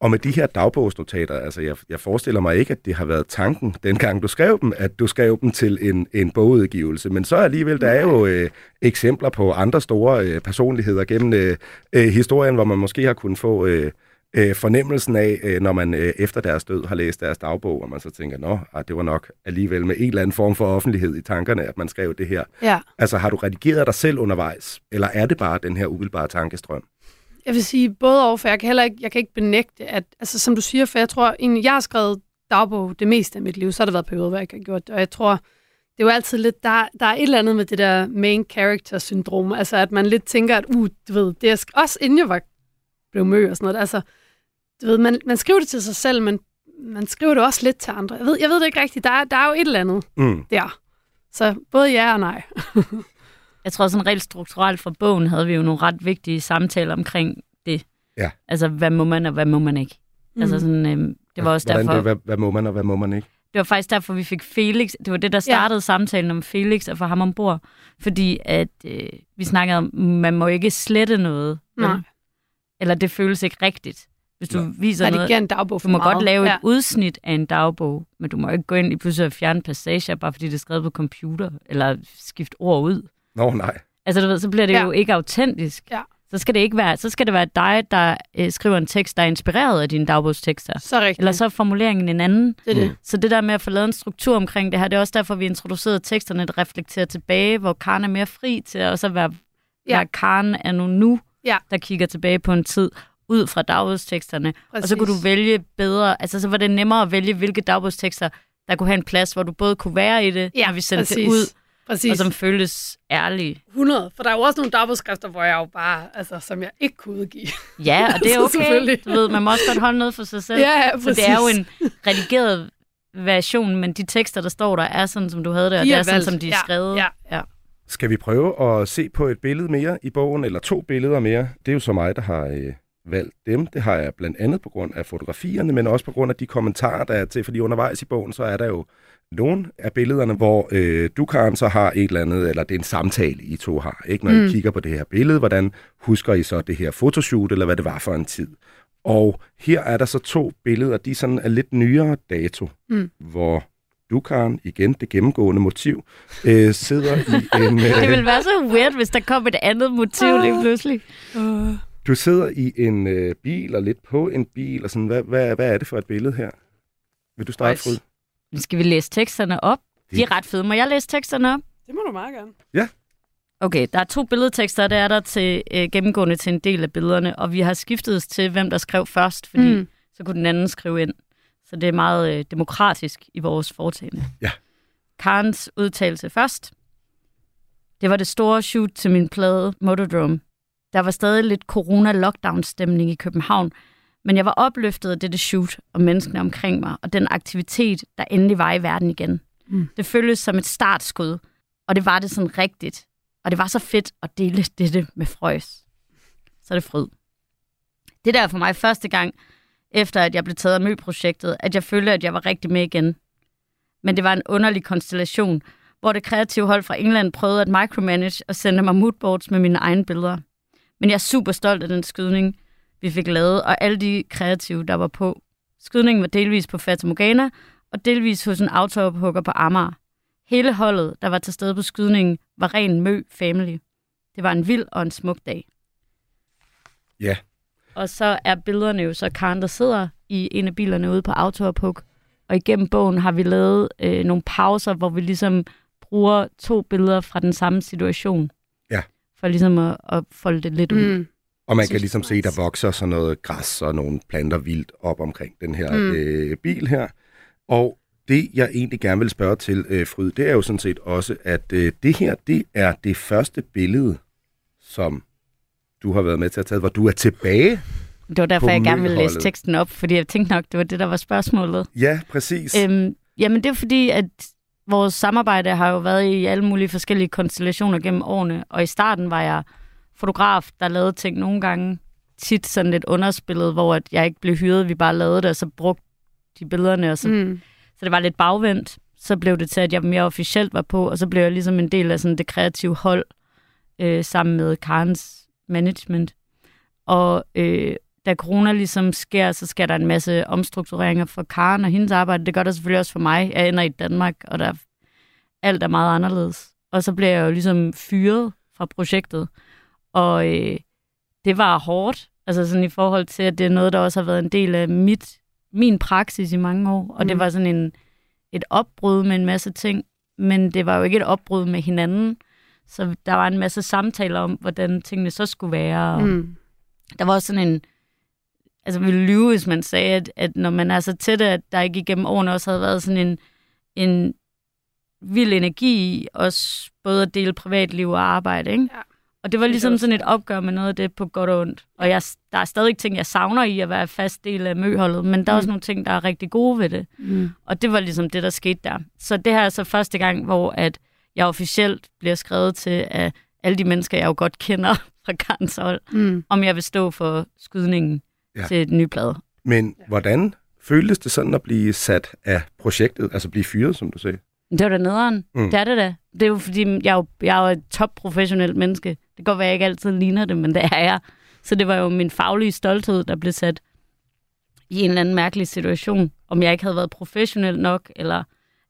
Og med de her dagbogsnotater, altså jeg, jeg forestiller mig ikke, at det har været tanken, dengang du skrev dem, at du skrev dem til en, en bogudgivelse. Men så alligevel, der er jo øh, eksempler på andre store øh, personligheder gennem øh, øh, historien, hvor man måske har kunnet få øh, øh, fornemmelsen af, øh, når man øh, efter deres død har læst deres dagbog, og man så tænker, nå, ah, det var nok alligevel med en eller anden form for offentlighed i tankerne, at man skrev det her. Ja. Altså har du redigeret dig selv undervejs, eller er det bare den her umiddelbare tankestrøm? Jeg vil sige både og, for jeg kan heller ikke, jeg kan ikke benægte, at, altså som du siger, for jeg tror egentlig, jeg har skrevet dagbog det meste af mit liv, så har der været perioder, hvor jeg ikke har gjort det, og jeg tror, det er jo altid lidt, der, der er et eller andet med det der main character syndrom, altså at man lidt tænker, at uh, du ved, det er også inden jeg var blev mø og sådan noget, altså, du ved, man, man skriver det til sig selv, men man skriver det også lidt til andre. Jeg ved, jeg ved det ikke rigtigt, der er, der er jo et eller andet Mm. der. Så både ja og nej. <laughs> Jeg tror sådan rent strukturelt fra bogen havde vi jo nogle ret vigtige samtaler omkring det. Ja. Altså, hvad må man og hvad må man ikke? Mm. Altså sådan, øhm, det var også Hvordan derfor, Det, hvad, hvad må man, og hvad må man ikke? det var faktisk derfor, vi fik Felix. Det var det, der startede ja. samtalen om Felix og få ham ombord. Fordi at øh, vi snakkede om, man må ikke slette noget. vel? Nej. Eller det føles ikke rigtigt. Hvis du Nej. viser Nej, det noget, en dagbog for du må meget. godt lave ja. et udsnit af en dagbog, men du må ikke gå ind i pludselig og fjerne passager, bare fordi det er skrevet på computer, eller skifte ord ud. Nå, nej. Altså, du ved, så bliver det ja. Jo ikke autentisk. Ja. Så skal det ikke være, så skal det være dig, der øh, skriver en tekst, der er inspireret af dine dagbogstekster. Så rigtigt. Eller så er formuleringen en anden. det er det. Så det der med at få lavet en struktur omkring det her, det er også derfor, vi introducerede teksterne, der reflekterer tilbage, hvor Karen er mere fri til at også være, Ja. være Karen er nu nu, Ja. der kigger tilbage på en tid ud fra dagbogsteksterne. Og så kunne du Præcis. vælge bedre, altså så var det nemmere at vælge, hvilke dagbogstekster, der kunne have en plads, hvor du både kunne være i det, Ja, når vi sendte det præcis. ud, Præcis. og som føltes ærlige. 100. For der er jo også nogle dagbogsskrifter, hvor jeg jo bare, altså, som jeg ikke kunne udgive. Ja, og det er <laughs> okay. selvfølgelig. Du ved, man må også godt holde noget for sig selv. Ja, ja, så det er jo præcis. en <laughs> redigeret version, men de tekster, der står der, er sådan, som du havde det, og De det er er sådan, som de er Ja, skrevet. ja. ja. Skal vi prøve at se på et billede mere i bogen, eller to billeder mere? Det er jo så mig, der har øh, valgt dem. Det har jeg blandt andet på grund af fotografierne, men også på grund af de kommentarer, der er til. Fordi undervejs i bogen, så er der jo nogle af billederne, hvor øh, du, Karen, så har et eller andet, eller det er en samtale, I to har. Ikke? Når mm. I kigger på det her billede, hvordan husker I så det her fotoshoot, eller hvad det var for en tid? Og her er der så to billeder, de sådan er lidt nyere dato, Mm. hvor du, Karen, igen det gennemgående motiv, øh, sidder i <laughs> en... Det Øh, ville være så weird, hvis der kom et andet motiv lige pludselig. Uh, Du sidder i en øh, bil og lidt på en bil, og sådan, hvad, hvad, hvad er det for et billede her? Vil du starte, Nice. Skal vi læse teksterne op. De er ret fede. Må jeg læse teksterne op? det må du meget gerne. Okay, der er to billedtekster, der er der til øh, gennemgående til en del af billederne, og vi har skiftet os til, hvem der skrev først, fordi mm. Mm. så kunne den anden skrive ind. Så det er meget øh, demokratisk i vores foretagende. Ja. Karens udtalelse først. Det var det store shoot til min plade Motordrome. Der var stadig lidt corona-lockdown-stemning i København, men jeg var opløftet af dette shoot og menneskene omkring mig, og den aktivitet, der endelig var i verden igen. Mm. Det føltes som et startskud, og det var det sådan rigtigt. Og det var så fedt at dele <laughs> dette med Frøs. Så er det fryd. Det der er for mig første gang, efter at jeg blev taget af Mø-projektet, at jeg følte, at jeg var rigtig med igen. Men det var en underlig konstellation, hvor det kreative hold fra England prøvede at micromanage og sende mig moodboards med mine egne billeder. Men jeg er super stolt af den skydning, vi fik lavet, og alle de kreative, der var på. Skydningen var delvis på Fata Morgana, og delvis hos en autoophugger på Amager. Hele holdet, der var til stede på skydningen, var ren mø family. Det var en vild og en smuk dag. Ja. Og så er billederne jo så Karen, der sidder i en af bilerne ude på autoophug. Og igennem bogen har vi lavet øh, nogle pauser, hvor vi ligesom bruger to billeder fra den samme situation. Ja. For ligesom at, at folde det lidt ud. Mm. Og man kan ligesom se, der vokser sådan noget græs og nogle planter vildt op omkring den her Mm. øh, bil her. Og det, jeg egentlig gerne vil spørge til, øh, Fryd, det er jo sådan set også, at øh, det her, det er det første billede, som du har været med til at tage, hvor du er tilbage. Det var derfor, På jeg gerne ville læse teksten op, fordi jeg tænkte nok, det var det, der var spørgsmålet. Ja, præcis. Øhm, jamen, det er fordi, at vores samarbejde har jo været i alle mulige forskellige konstellationer gennem årene, og i starten var jeg fotograf, der lavede ting nogle gange, tit sådan lidt underspillet, hvor at jeg ikke blev hyret, vi bare lavede det, og så brugte de billederne, og så, mm. Så det var lidt bagvendt. så blev det til, at jeg mere officielt var på, og så blev jeg ligesom en del af sådan det kreative hold, øh, sammen med Karens management. Og øh, da corona ligesom sker, så sker der en masse omstruktureringer for Karen og hendes arbejde. Det gør der selvfølgelig også for mig. Jeg ender i Danmark, og der alt er meget anderledes. Og så blev jeg jo ligesom fyret fra projektet. Og øh, det var hårdt, altså sådan i forhold til, at det er noget, der også har været en del af mit, min praksis i mange år. Og mm. det var sådan en, et opbrud med en masse ting, men det var jo ikke et opbrud med hinanden. Så der var en masse samtaler om, hvordan tingene så skulle være. Og Mm. Der var også sådan en... Altså, vi ville lyve, hvis man sagde, at, at når man er så tæt, at der ikke igennem årene også havde været sådan en, en vild energi i også både at dele privatliv og arbejde, ikke? Ja. Og det var ligesom sådan et opgør med noget af det på godt og ondt. Og jeg, der er stadig ting, jeg savner i at være fast del af møholdet, men der er også Mm. nogle ting, der er rigtig gode ved det. Mm. Og det var ligesom det, der skete der. Så det her er så første gang, hvor at jeg officielt bliver skrevet til af alle de mennesker, jeg jo godt kender <laughs> fra Karens hold, Mm. om jeg vil stå for skydningen ja. til den nye plade. Men hvordan føltes det sådan at blive sat af projektet, altså blive fyret, som du sagde? Men Det var da nederen. Mm. Det er det da. Det er jo fordi, jeg er jo, jeg er jo et top-professionelt menneske. Det kan godt være, at jeg ikke altid ligner det, men det er jeg. Så det var jo min faglige stolthed, der blev sat i en eller anden mærkelig situation. Om jeg ikke havde været professionel nok, eller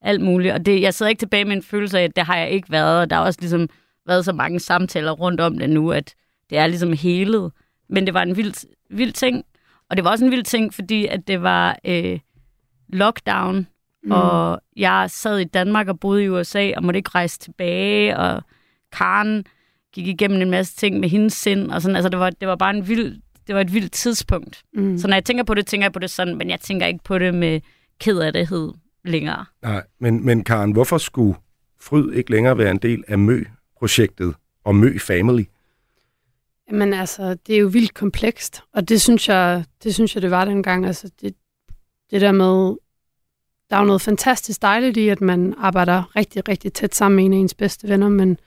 alt muligt. Og det, jeg sidder ikke tilbage med en følelse af, at det har jeg ikke været. Og der har også ligesom været så mange samtaler rundt om det nu, at det er ligesom helet. Men det var en vild, vild ting. Og det var også en vild ting, fordi at det var øh, lockdown, mm. og jeg sad i Danmark og boede i USA, og måtte ikke rejse tilbage, og Karen gik igennem en masse ting med hendes sind, og sådan, altså det var, det var bare en vild, det var et vildt tidspunkt. Mm. Så når jeg tænker på det, tænker jeg på det sådan, men jeg tænker ikke på det med ked af det længere. Nej, men, men Karen, hvorfor skulle Fryd ikke længere være en del af Mø-projektet og Mø Family? Jamen altså, det er jo vildt komplekst, og det synes jeg, det synes jeg, det var dengang. Altså, det, det der med, der er jo noget fantastisk dejligt i, at man arbejder rigtig, rigtig tæt sammen med en af ens bedste venner, men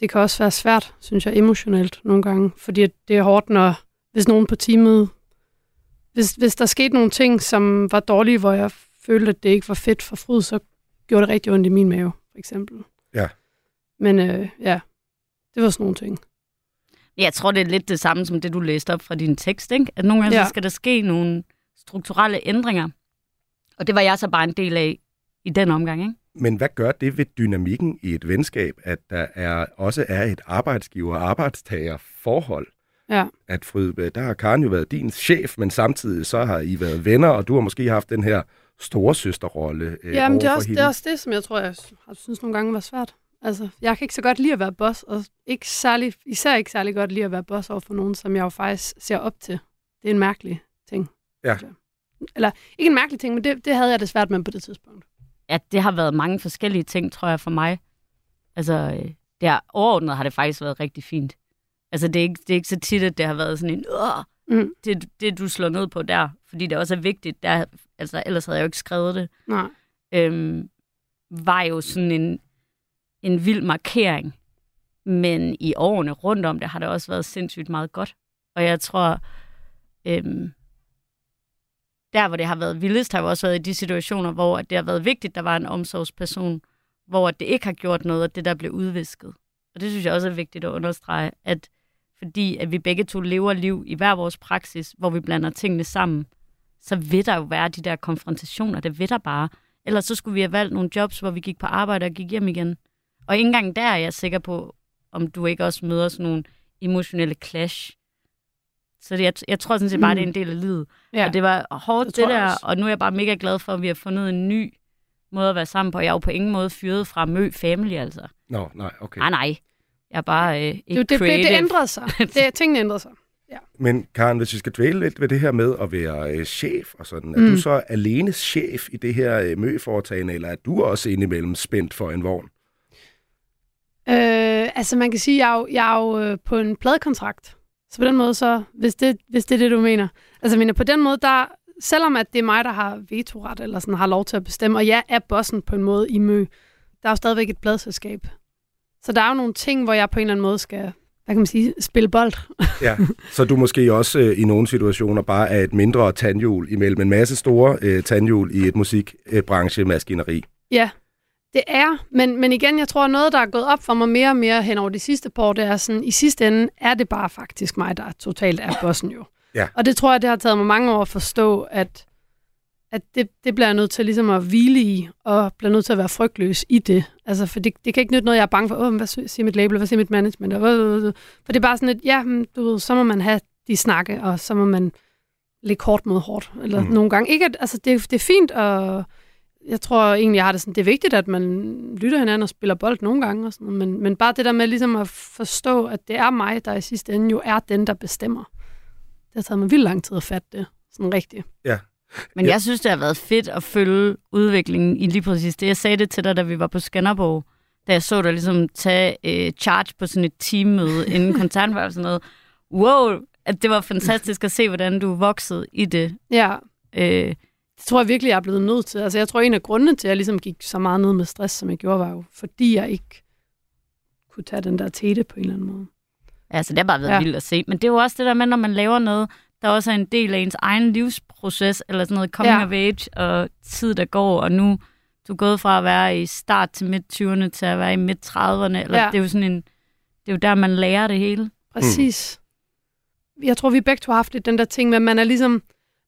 det kan også være svært, synes jeg, emotionelt nogle gange, fordi det er hårdt, når hvis nogen på teamet, hvis, hvis der skete nogle ting, som var dårlige, hvor jeg følte, at det ikke var fedt for Fryd, så gjorde det rigtig ondt i min mave, for eksempel. Ja. Men øh, ja, det var sådan nogle ting. Jeg tror, det er lidt det samme som det, du læste op fra din tekst, ikke? At nogle gange Ja. ja. skal der ske nogle strukturelle ændringer. Og det var jeg så bare en del af i den omgang, ikke? Men hvad gør det ved dynamikken i et venskab, at der er, også er et arbejdsgiver- og arbejdstagerforhold? Ja. At Fryd, der har Karen jo været din chef, men samtidig så har I været venner, og du har måske haft den her storesøsterrolle øh, Jamen, det er, også, det hende. er også det, som jeg tror, jeg har synes nogle gange var svært. Altså, jeg kan ikke så godt lide at være boss, og ikke særlig, især ikke særlig godt lide at være boss over for nogen, som jeg jo faktisk ser op til. Det er en mærkelig ting. Ja. jeg. Eller, ikke en mærkelig ting, men det, det havde jeg det svært med på det tidspunkt. At det har været mange forskellige ting, tror jeg, for mig. Altså, øh, det har, overordnet har det faktisk været rigtig fint. Altså, det er ikke, det er ikke så tit, at det har været sådan en, Åh! Mm. Det, det, du slår ned på der, fordi det også er vigtigt. Der, altså, ellers havde jeg jo ikke skrevet det. Nej. øhm, var jo sådan en, en vild markering. Men i årene rundt om det har det også været sindssygt meget godt. Og jeg tror, øhm, der hvor det har været vildest, har jo også været i de situationer, hvor det har været vigtigt, at der var en omsorgsperson, hvor det ikke har gjort noget, at det der blev udvisket. Og det synes jeg også er vigtigt at understrege, at fordi at vi begge to lever liv i hver vores praksis, hvor vi blander tingene sammen, så vil der jo være de der konfrontationer. Det vil der bare. Ellers så skulle vi have valgt nogle jobs, hvor vi gik på arbejde og gik hjem igen. Og ikke engang der er jeg sikker på, om du ikke også møder sådan nogle emotionelle clash. Så det, jeg, jeg tror sådan set bare, Mm. det er en del af livet. Ja. Og det var hårdt, Det det, jeg der. også. Og nu er jeg bare mega glad for, at vi har fundet en ny måde at være sammen på. Jeg er jo på ingen måde fyret fra Mø Family, altså. Nå, nej, okay. Nej, nej. Jeg er bare øh, ikke Det, det, det, creative. det ændrede sig. <laughs> Det, tingene ændrede sig. Men Karen, hvis vi skal dvæle lidt ved det her med at være øh, chef og sådan, er Mm. du så alene chef i det her øh, møforetagende, eller er du også indimellem spændt for en vogn? Øh, altså man kan sige, jeg er jo, jeg er jo øh, på en pladekontrakt. Så på den måde så, hvis det, hvis det er det, du mener. Altså mener, på den måde, der, selvom at det er mig, der har vetoret, eller sådan har lov til at bestemme, og jeg er bossen på en måde i mø, der er jo stadigvæk et pladselskab. Så der er jo nogle ting, hvor jeg på en eller anden måde skal, hvad kan man sige, spille bold. Ja, så du måske også øh, i nogle situationer bare er et mindre tandhjul imellem en masse store øh, tandhjul i et musikbranchemaskineri. Ja, det er. Men, men igen, jeg tror, noget, der er gået op for mig mere og mere hen over de sidste par år, det er sådan, i sidste ende er det bare faktisk mig, der totalt er bossen jo. Ja. Og det tror jeg, det har taget mig mange år at forstå, at, at det, det bliver jeg nødt til ligesom at hvile i, og bliver nødt til at være frygtløs i det. Altså, for det, det kan ikke nytte noget, jeg er bange for, Åh, hvad siger mit label, hvad siger mit management? Og, øh, øh, øh. For det er bare sådan et, ja, du ved, så må man have de snakke, og så må man lægge hårdt mod hårdt, eller Mm. nogle gange. Ikke at, altså, det, det er fint, og jeg tror egentlig, jeg har det sådan, det er vigtigt, at man lytter hinanden og spiller bold nogle gange, og sådan, noget, men, men bare det der med ligesom at forstå, at det er mig, der i sidste ende jo er den, der bestemmer. Det har taget mig vildt lang tid at fatte det, sådan rigtigt. Men Ja. jeg synes, det har været fedt at følge udviklingen i lige præcis det. Jeg sagde det til dig, da vi var på Skanderborg, da jeg så dig ligesom tage øh, charge på sådan et teammøde <laughs> inden koncerten var og sådan noget. Wow, at det var fantastisk at se, hvordan du voksede i det. Ja, Øh, det tror jeg virkelig, jeg er blevet nødt til. Altså, jeg tror, en af grundene til, at jeg ligesom gik så meget ned med stress, som jeg gjorde, var jo, fordi jeg ikke kunne tage den der tete på en eller anden måde. altså, det har bare været ja. Vildt at se. Men det er jo også det der med, når man laver noget, der også er en del af ens egen livsproces, eller sådan noget coming Ja. of age, og tid, der går, og nu du er gået fra at være i start til midt 20'erne til at være i midt 30'erne. Eller Ja. det er jo sådan en, det er jo der, man lærer det hele. Præcis. Mm. Jeg tror, vi begge to har haft lidt den der ting med, at man er ligesom,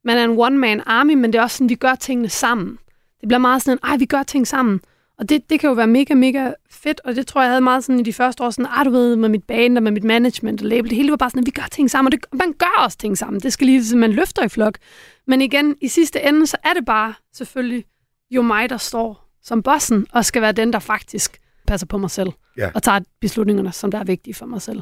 man er en one-man army, men det er også sådan, vi gør tingene sammen. Det bliver meget sådan, ej, vi gør ting sammen. Og det, det kan jo være mega, mega fedt, og det tror jeg, jeg havde meget sådan i de første år, sådan, ej, du ved, med mit band og med mit management og label, det hele var bare sådan, at vi gør ting sammen, og det, man gør også ting sammen. Det skal lige, så man løfter i flok. Men igen, i sidste ende, så er det bare selvfølgelig jo mig, der står som bossen, og skal være den, der faktisk passer på mig selv, Ja. og tager beslutningerne, som der er vigtige for mig selv.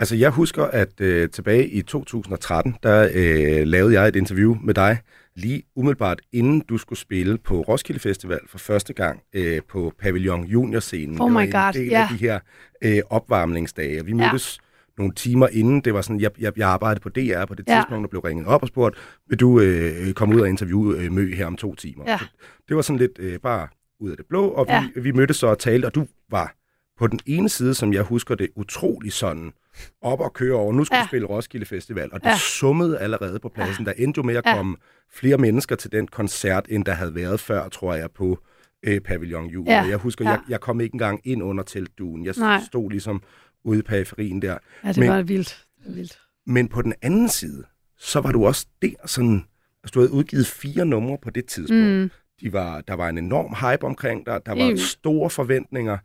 Altså, jeg husker, at øh, tilbage i 2013, der øh, lavede jeg et interview med dig, lige umiddelbart inden du skulle spille på Roskilde Festival for første gang øh, på Pavillon Junior-scenen. Oh det var my en God, del ja. af de her øh, opvarmningsdage. Vi mødtes nogle timer inden. Det var sådan, jeg, jeg, jeg arbejdede på DR på det Ja. tidspunkt, og blev ringet op og spurgt, vil du øh, komme ud og interviewe øh, Mø her om to timer? Ja. Så det var sådan lidt øh, bare ud af det blå, og Ja. vi, vi mødtes så og talte, og du var på den ene side, som jeg husker det, utrolig sådan op og køre over. Nu skal ja. Ja. spille Roskilde Festival, og det ja. Ja. summede allerede på pladsen. Ja. Der endte jo med at Ja. komme flere mennesker til den koncert, end der havde været før, tror jeg, på øh, Pavillon Jul. Ja. Jeg husker, Ja. jeg, jeg kom ikke engang ind under teltduen. Jeg Nej. stod ligesom ude i periferien der. Ja, det Men- var vildt. Det var vildt. Men på den anden side, så var du også der sådan... Altså, du havde udgivet fire numre på det tidspunkt. Mm. De var, der var en enorm hype omkring dig. Der var Helt. store forventninger.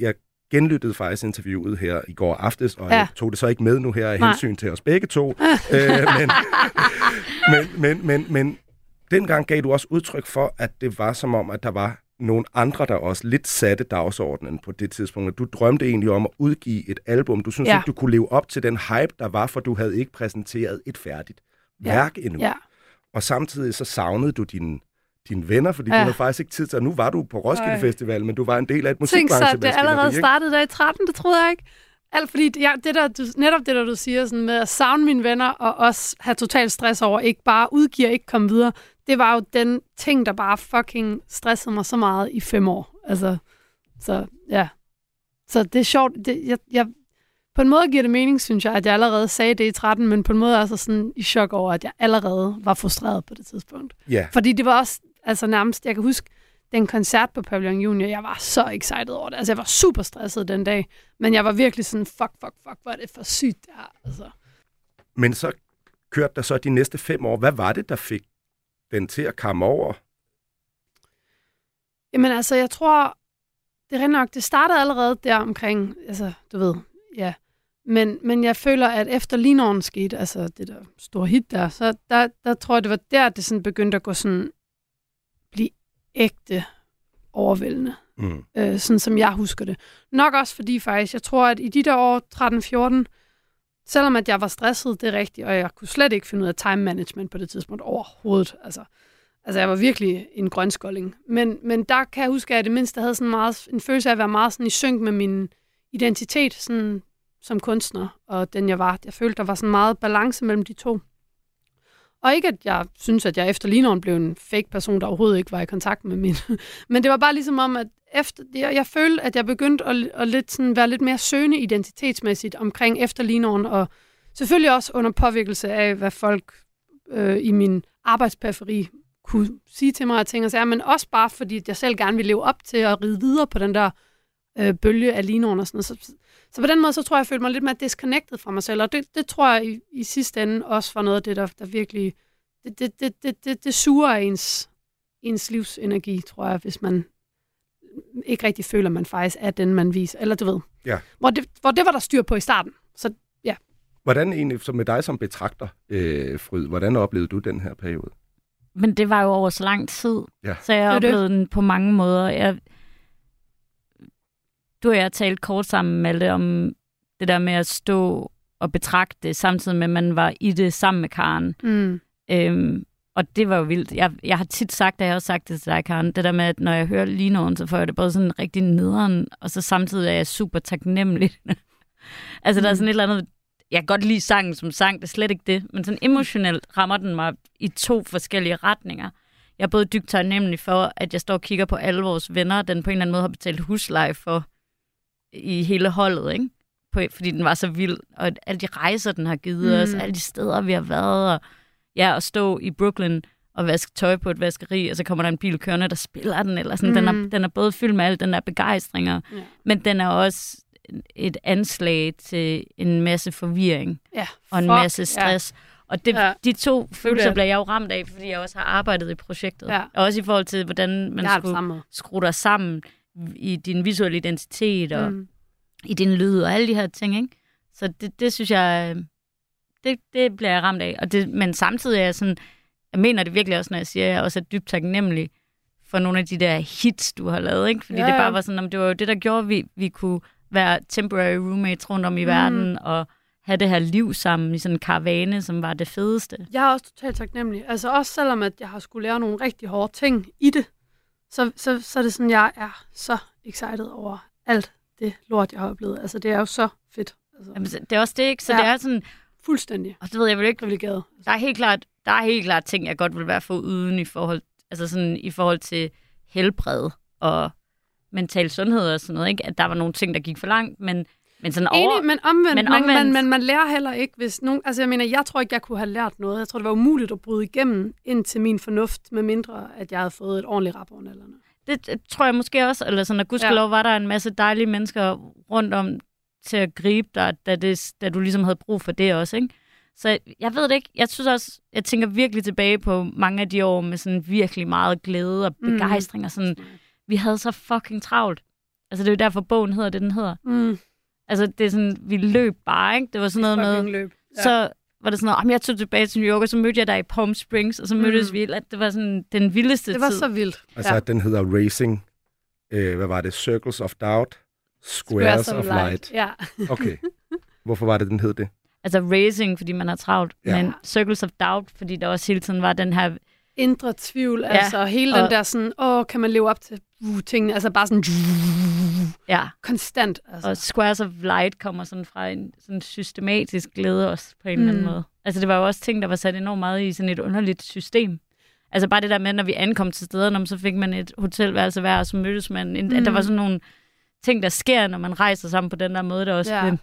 Jeg genlyttede faktisk interviewet her i går aftes, og ja. Jeg tog det så ikke med nu her af Nej. hensyn til os begge to. <laughs> øh, men, men, men, men, men dengang gav du også udtryk for, at det var som om, at der var nogle andre, der også lidt satte dagsordenen på det tidspunkt. Du drømte egentlig om at udgive et album. Du synes Ja. ikke, du kunne leve op til den hype, der var, for du havde ikke præsenteret et færdigt Ja. værk endnu. Ja. Og samtidig så savnede du dine, dine venner, fordi ja. Du havde faktisk ikke tid til, at nu var du på Roskilde Ej. Festival, men du var en del af et Tænk så, det allerede startede der i 13, det troede jeg ikke. Alt fordi, ja, det der, du, netop det der, du siger sådan med at savne mine venner, og også have total stress over, ikke bare udgive, ikke komme videre, det var jo den ting, der bare fucking stressede mig så meget i fem år. Altså, så ja. Så det er sjovt. Det, jeg, jeg, på en måde giver det mening, synes jeg, at jeg allerede sagde det i 13, men på en måde så sådan i chok over, at jeg allerede var frustreret på det tidspunkt. Ja, Fordi det var også altså nærmest, jeg kan huske, den koncert på Pavillon Junior, jeg var så excited over det. Altså, jeg var super stresset den dag, men jeg var virkelig sådan, fuck, fuck, fuck, hvor er det for sygt det her. Altså. men så kørte der så de næste fem år. Hvad var det, der fik den til at komme over? Jamen altså, jeg tror, det er nok, det startede allerede der omkring, altså, du ved, ja. Men, men jeg føler, at efter Linåren skete, altså det der store hit der, så der, der tror jeg, det var der, det sådan begyndte at gå sådan, ægte overvældende. Mm. øh, sådan som jeg husker det. Nok også fordi faktisk, jeg tror, at i de der år 13-14, selvom at jeg var stresset, det er rigtigt, og jeg kunne slet ikke finde ud af time management på det tidspunkt overhovedet. Altså, altså jeg var virkelig en grønskolding. Men, men der kan jeg huske, at jeg det mindste havde sådan meget, en følelse af at være meget sådan i synk med min identitet sådan, som kunstner, og den jeg var. Jeg følte, der var sådan meget balance mellem de to. Og ikke, at jeg synes, at jeg efter ligneren blev en fake person, der overhovedet ikke var i kontakt med min. <laughs> Men det var bare ligesom om, at efter, jeg, jeg følte, at jeg begyndte at, at lidt sådan, være lidt mere søgende identitetsmæssigt omkring efter Linåren, og selvfølgelig også under påvirkelse af, hvad folk øh, i min arbejdsperiferie kunne sige til mig og ting og sager, men også bare fordi at jeg selv gerne ville leve op til at ride videre på den der øh, bølge af ligneren og sådan noget. Så, så på den måde, så tror jeg, jeg følte mig lidt mere disconnected fra mig selv, og det, det tror jeg i, i sidste ende også var noget af det, der, der virkelig, det, det, det, det, det, det suger ens, ens livsenergi, tror jeg, hvis man ikke rigtig føler, at man faktisk er den, man viser. Eller du ved. Ja. Hvor, det, hvor det var der styr på i starten. Så Hvordan egentlig, så med dig som betragter, øh, Fryd, hvordan oplevede du den her periode? Men det var jo over så lang tid, Ja. så jeg Det er det. oplevede den på mange måder. Jeg, du og jeg talt kort sammen, Malte, om det der med at stå og betragte samtidig med, at man var i det sammen med Karen. mm, Øhm, og det var jo vildt. Jeg, jeg har tit sagt, og jeg har også sagt det til dig, Karen, det der med, at når jeg hører Linoen, så får jeg det både sådan rigtig nederen, og så samtidig er jeg super taknemmelig. <laughs> altså, der er sådan et eller andet... Jeg kan godt lide sangen som sang, det er slet ikke det, men sådan emotionelt rammer den mig i to forskellige retninger. Jeg er både dybt taknemmelig for, at jeg står og kigger på alle vores venner, den på en eller anden måde har betalt husleje for i hele holdet, ikke? På, fordi den var så vild, og alle de rejser, den har givet mm. os, alle de steder, vi har været, og ja, at stå i Brooklyn og vaske tøj på et vaskeri, og så kommer der en bil kørende, der spiller den, eller sådan. Mm. Den, er, Mm. den er både fyldt med al den der begejstring, og, Ja. men den er også et anslag til en masse forvirring ja, og en fuck, masse stress. Ja. Og det, Ja. ja. de to følelser bliver jeg jo ramt af, fordi jeg også har arbejdet i projektet. Ja. Og også i forhold til, hvordan man det skulle skrue dig sammen i din visuelle identitet og Mm. i din lyd og alle de her ting, ikke? Så det, det synes jeg, øh, det, det bliver jeg ramt af. Og det, men samtidig er jeg sådan, jeg mener det virkelig også, når jeg siger, at jeg også er dybt taknemmelig for nogle af de der hits, du har lavet, ikke? Fordi Ja, ja, det bare var sådan, om det var jo det, der gjorde, at vi, vi kunne være temporary roommates rundt om i mm. verden, og have det her liv sammen i sådan en karavane, som var det fedeste. Jeg er også totalt taknemmelig. Altså også selvom, at jeg har skulle lære nogle rigtig hårde ting i det, så, så, så er det sådan, jeg er så excited over alt det lort, jeg har oplevet. Altså det er jo så fedt. Altså, Jamen, det er også det, ikke? Så ja. det er sådan, fuldstændig og det ved jeg vel ikke, privilegeret. der er helt klart, der er helt klart ting, jeg godt vil være for uden i forhold, altså sådan i forhold til helbred og mental sundhed og sådan noget, ikke? At der var nogle ting, der gik for langt, men, men sådan over... Enig, men omvendt, men omvendt. Man, omvendt- man, man lærer heller ikke, hvis nogen... Altså jeg mener, jeg tror ikke, jeg kunne have lært noget. Jeg tror, det var umuligt at bryde igennem ind til min fornuft, med mindre, at jeg havde fået et ordentligt rap over nallerne. Det, det tror jeg måske også, eller sådan, at gudskelov ja. var der en masse dejlige mennesker rundt om til at gribe dig, da, det, da du ligesom havde brug for det også, ikke? Så jeg ved det ikke. Jeg synes også, jeg tænker virkelig tilbage på mange af de år med sådan virkelig meget glæde og Mm. begejstring og sådan, vi havde så fucking travlt. Altså det er jo derfor, bogen hedder det, den hedder. Mm. Altså det er sådan, vi løb bare, ikke? Det var sådan noget med, løb. Ja. så var det sådan noget, "Jamen, jeg tog tilbage til New York, og så mødte jeg dig i Palm Springs, og så mødtes Mm. vi, at det var sådan den vildeste det var tid. så vildt. Altså, ja. at den hedder Racing, øh, hvad var det, Circles of Doubt, Squares, Squares of Light. Ja. Okay. <laughs> Hvorfor var det, den hed det? Altså racing, fordi man har travlt, Ja. men circles of doubt, fordi der også hele tiden var den her... Indre tvivl, Ja, altså hele den og- der sådan, åh, kan man leve op til tingene, altså bare sådan Ja, konstant. Altså. og squares of light kommer sådan fra en sådan systematisk glæde også på en mm. eller anden Mm. måde. Altså det var jo også ting, der var sat enormt meget i sådan et underligt system. Altså bare det der med, når vi ankom til stederne, så fik man et hotelværelse hver, og så mødtes man. Mm. At der var sådan nogle ting, der sker, når man rejser sammen på den der måde, der også Ja. blev...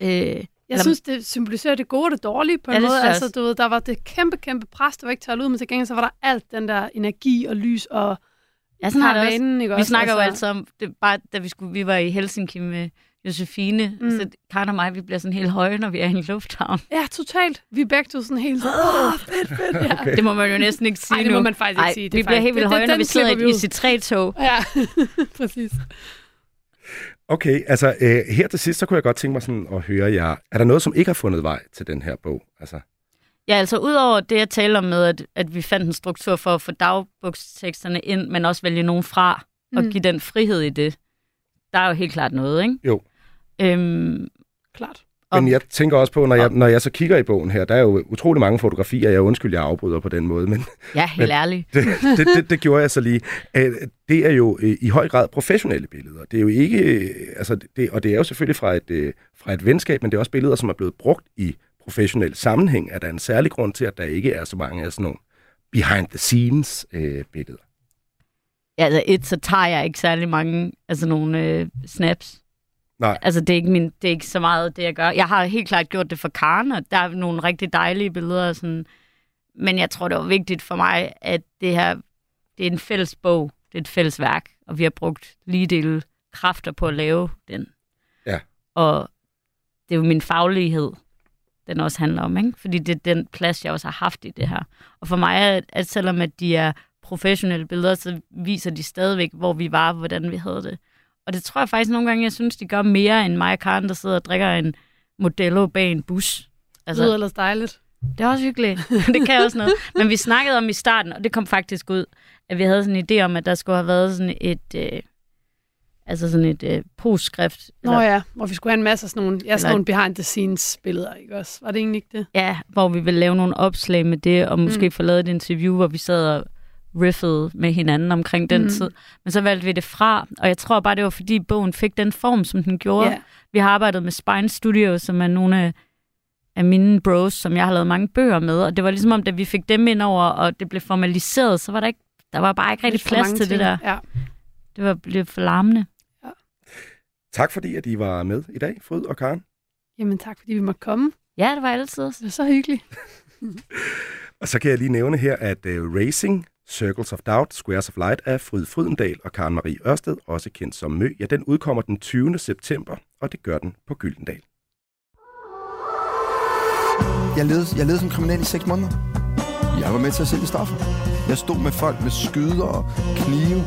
Øh, Jeg synes, det symboliserer det gode og det dårlige på en Ja, måde. Altså, du ved, der var det kæmpe, kæmpe pres, der var ikke taget ud, men til gengæld så var der alt den der energi og lys og Ja, sådan har det også. karavanen, ikke Vi også? snakker altså, jo altid om, det, bare da vi, skulle, vi var i Helsinki med Josefine, Mm. så Karen og mig, vi bliver sådan helt høje, når vi er i en lufthavn. Ja, totalt. Vi er begge to sådan helt sådan, åh, fedt, fedt. Ja. Okay. Det må man jo næsten ikke sige Ej, det nu. må man faktisk ikke Ej, sige. Det vi bliver faktisk- helt vildt høje, når vi sidder i et ud. IC3-tog. ja, <laughs> præcis. Okay, altså øh, her til sidst, så kunne jeg godt tænke mig sådan at høre jer. Er der noget, som ikke har fundet vej til den her bog? Altså, Ja, altså udover det, jeg taler om med, at, at vi fandt en struktur for at få dagbogsteksterne ind, men også vælge nogen fra, og Mm. give den frihed i det. Der er jo helt klart noget, ikke? Jo. Øhm, Klart. Men jeg tænker også på, når jeg, når jeg så kigger i bogen her, der er jo utrolig mange fotografier. Jeg undskyld, jeg afbryder på den måde, men ja, helt ærligt. det, det, det, det gjorde jeg så lige. Øh, Det er jo øh, i høj grad professionelle billeder. Det er jo ikke, øh, altså det, og det er jo selvfølgelig fra et, fra et venskab, men det er også billeder, som er blevet brugt i professionel sammenhæng. Er der en særlig grund til, at der ikke er så mange af sådan nogle behind the scenes øh, billeder? Ja, altså et, så tager jeg ikke særlig mange altså nogle øh, snaps. Nej. Altså det er, ikke min, det er ikke så meget det, jeg gør. Jeg har helt klart gjort det for Karen, og der er nogle rigtig dejlige billeder. Sådan, men jeg tror, det var vigtigt for mig, at det her, det er en fælles bog, det er et fælles værk, og vi har brugt lige dele kræfter på at lave den. Ja. Og det er jo min faglighed, den også handler om, ikke? Fordi det er den plads, jeg også har haft i det her. Og for mig, er, at selvom at de er professionelle billeder, så viser de stadigvæk, hvor vi var, hvordan vi havde det. Og det tror jeg faktisk nogle gange, jeg synes, de gør mere end mig og Karen, der sidder og drikker en Modello bag en bus. Altså, lyder ellers dejligt. Det er også hyggeligt. <laughs> det kan også noget. Men vi snakkede om i starten, og det kom faktisk ud, at vi havde sådan en idé om, at der skulle have været sådan et... Øh, altså sådan et øh, postskrift. Nå ja, hvor vi skulle have en masse af sådan nogle, ja, sådan nogle behind-the-scenes-billeder, ikke også? Var det egentlig ikke det? Ja, hvor vi ville lave nogle opslag med det, og måske mm. få lavet et interview, hvor vi sad og riffede med hinanden omkring den mm. tid. Men så valgte vi det fra, og jeg tror bare, det var fordi bogen fik den form, som den gjorde. Yeah. Vi har arbejdet med Spine Studio, som er nogle af, af mine bros, som jeg har lavet mange bøger med, og det var ligesom om, da vi fik dem ind over, og det blev formaliseret, så var der ikke, der var bare ikke rigtig plads til ting. det der. Ja. Det var blevet for larmende. Tak fordi, at I var med i dag, Fryd og Karen. Jamen tak, fordi vi måtte komme. Ja, det var altid. Det var så hyggeligt. <laughs> <laughs> og så kan jeg lige nævne her, at uh, Racing Circles of Doubt, Squares of Light af Fryd Frydendal og Karen Marie Ørsted, også kendt som Mø, ja, den udkommer den 20. september, og det gør den på Gyldendal. Jeg levede, jeg levede som kriminel i 6 måneder. Jeg var med til at sælge stoffer. Jeg stod med folk med skyder og knive,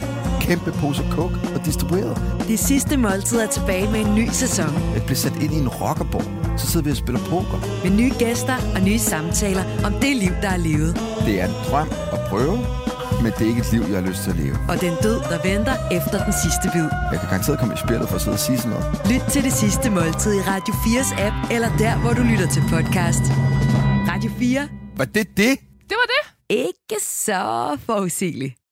kæmpe pose kok og distribuerede. Det sidste måltid er tilbage med en ny sæson. Jeg blev sat ind i en rockerborg. Så sidder vi og spiller poker. Med nye gæster og nye samtaler om det liv, der er levet. Det er en drøm at prøve, men det er ikke et liv, jeg har lyst til at leve. Og den død, der venter efter den sidste bid. Jeg kan garanteret komme i spillet for at sidde og sige sådan noget. Lyt til det sidste måltid i Radio 4's app, eller der, hvor du lytter til podcast. Radio 4. Var det det? Det var det. Ikke så forudsigeligt.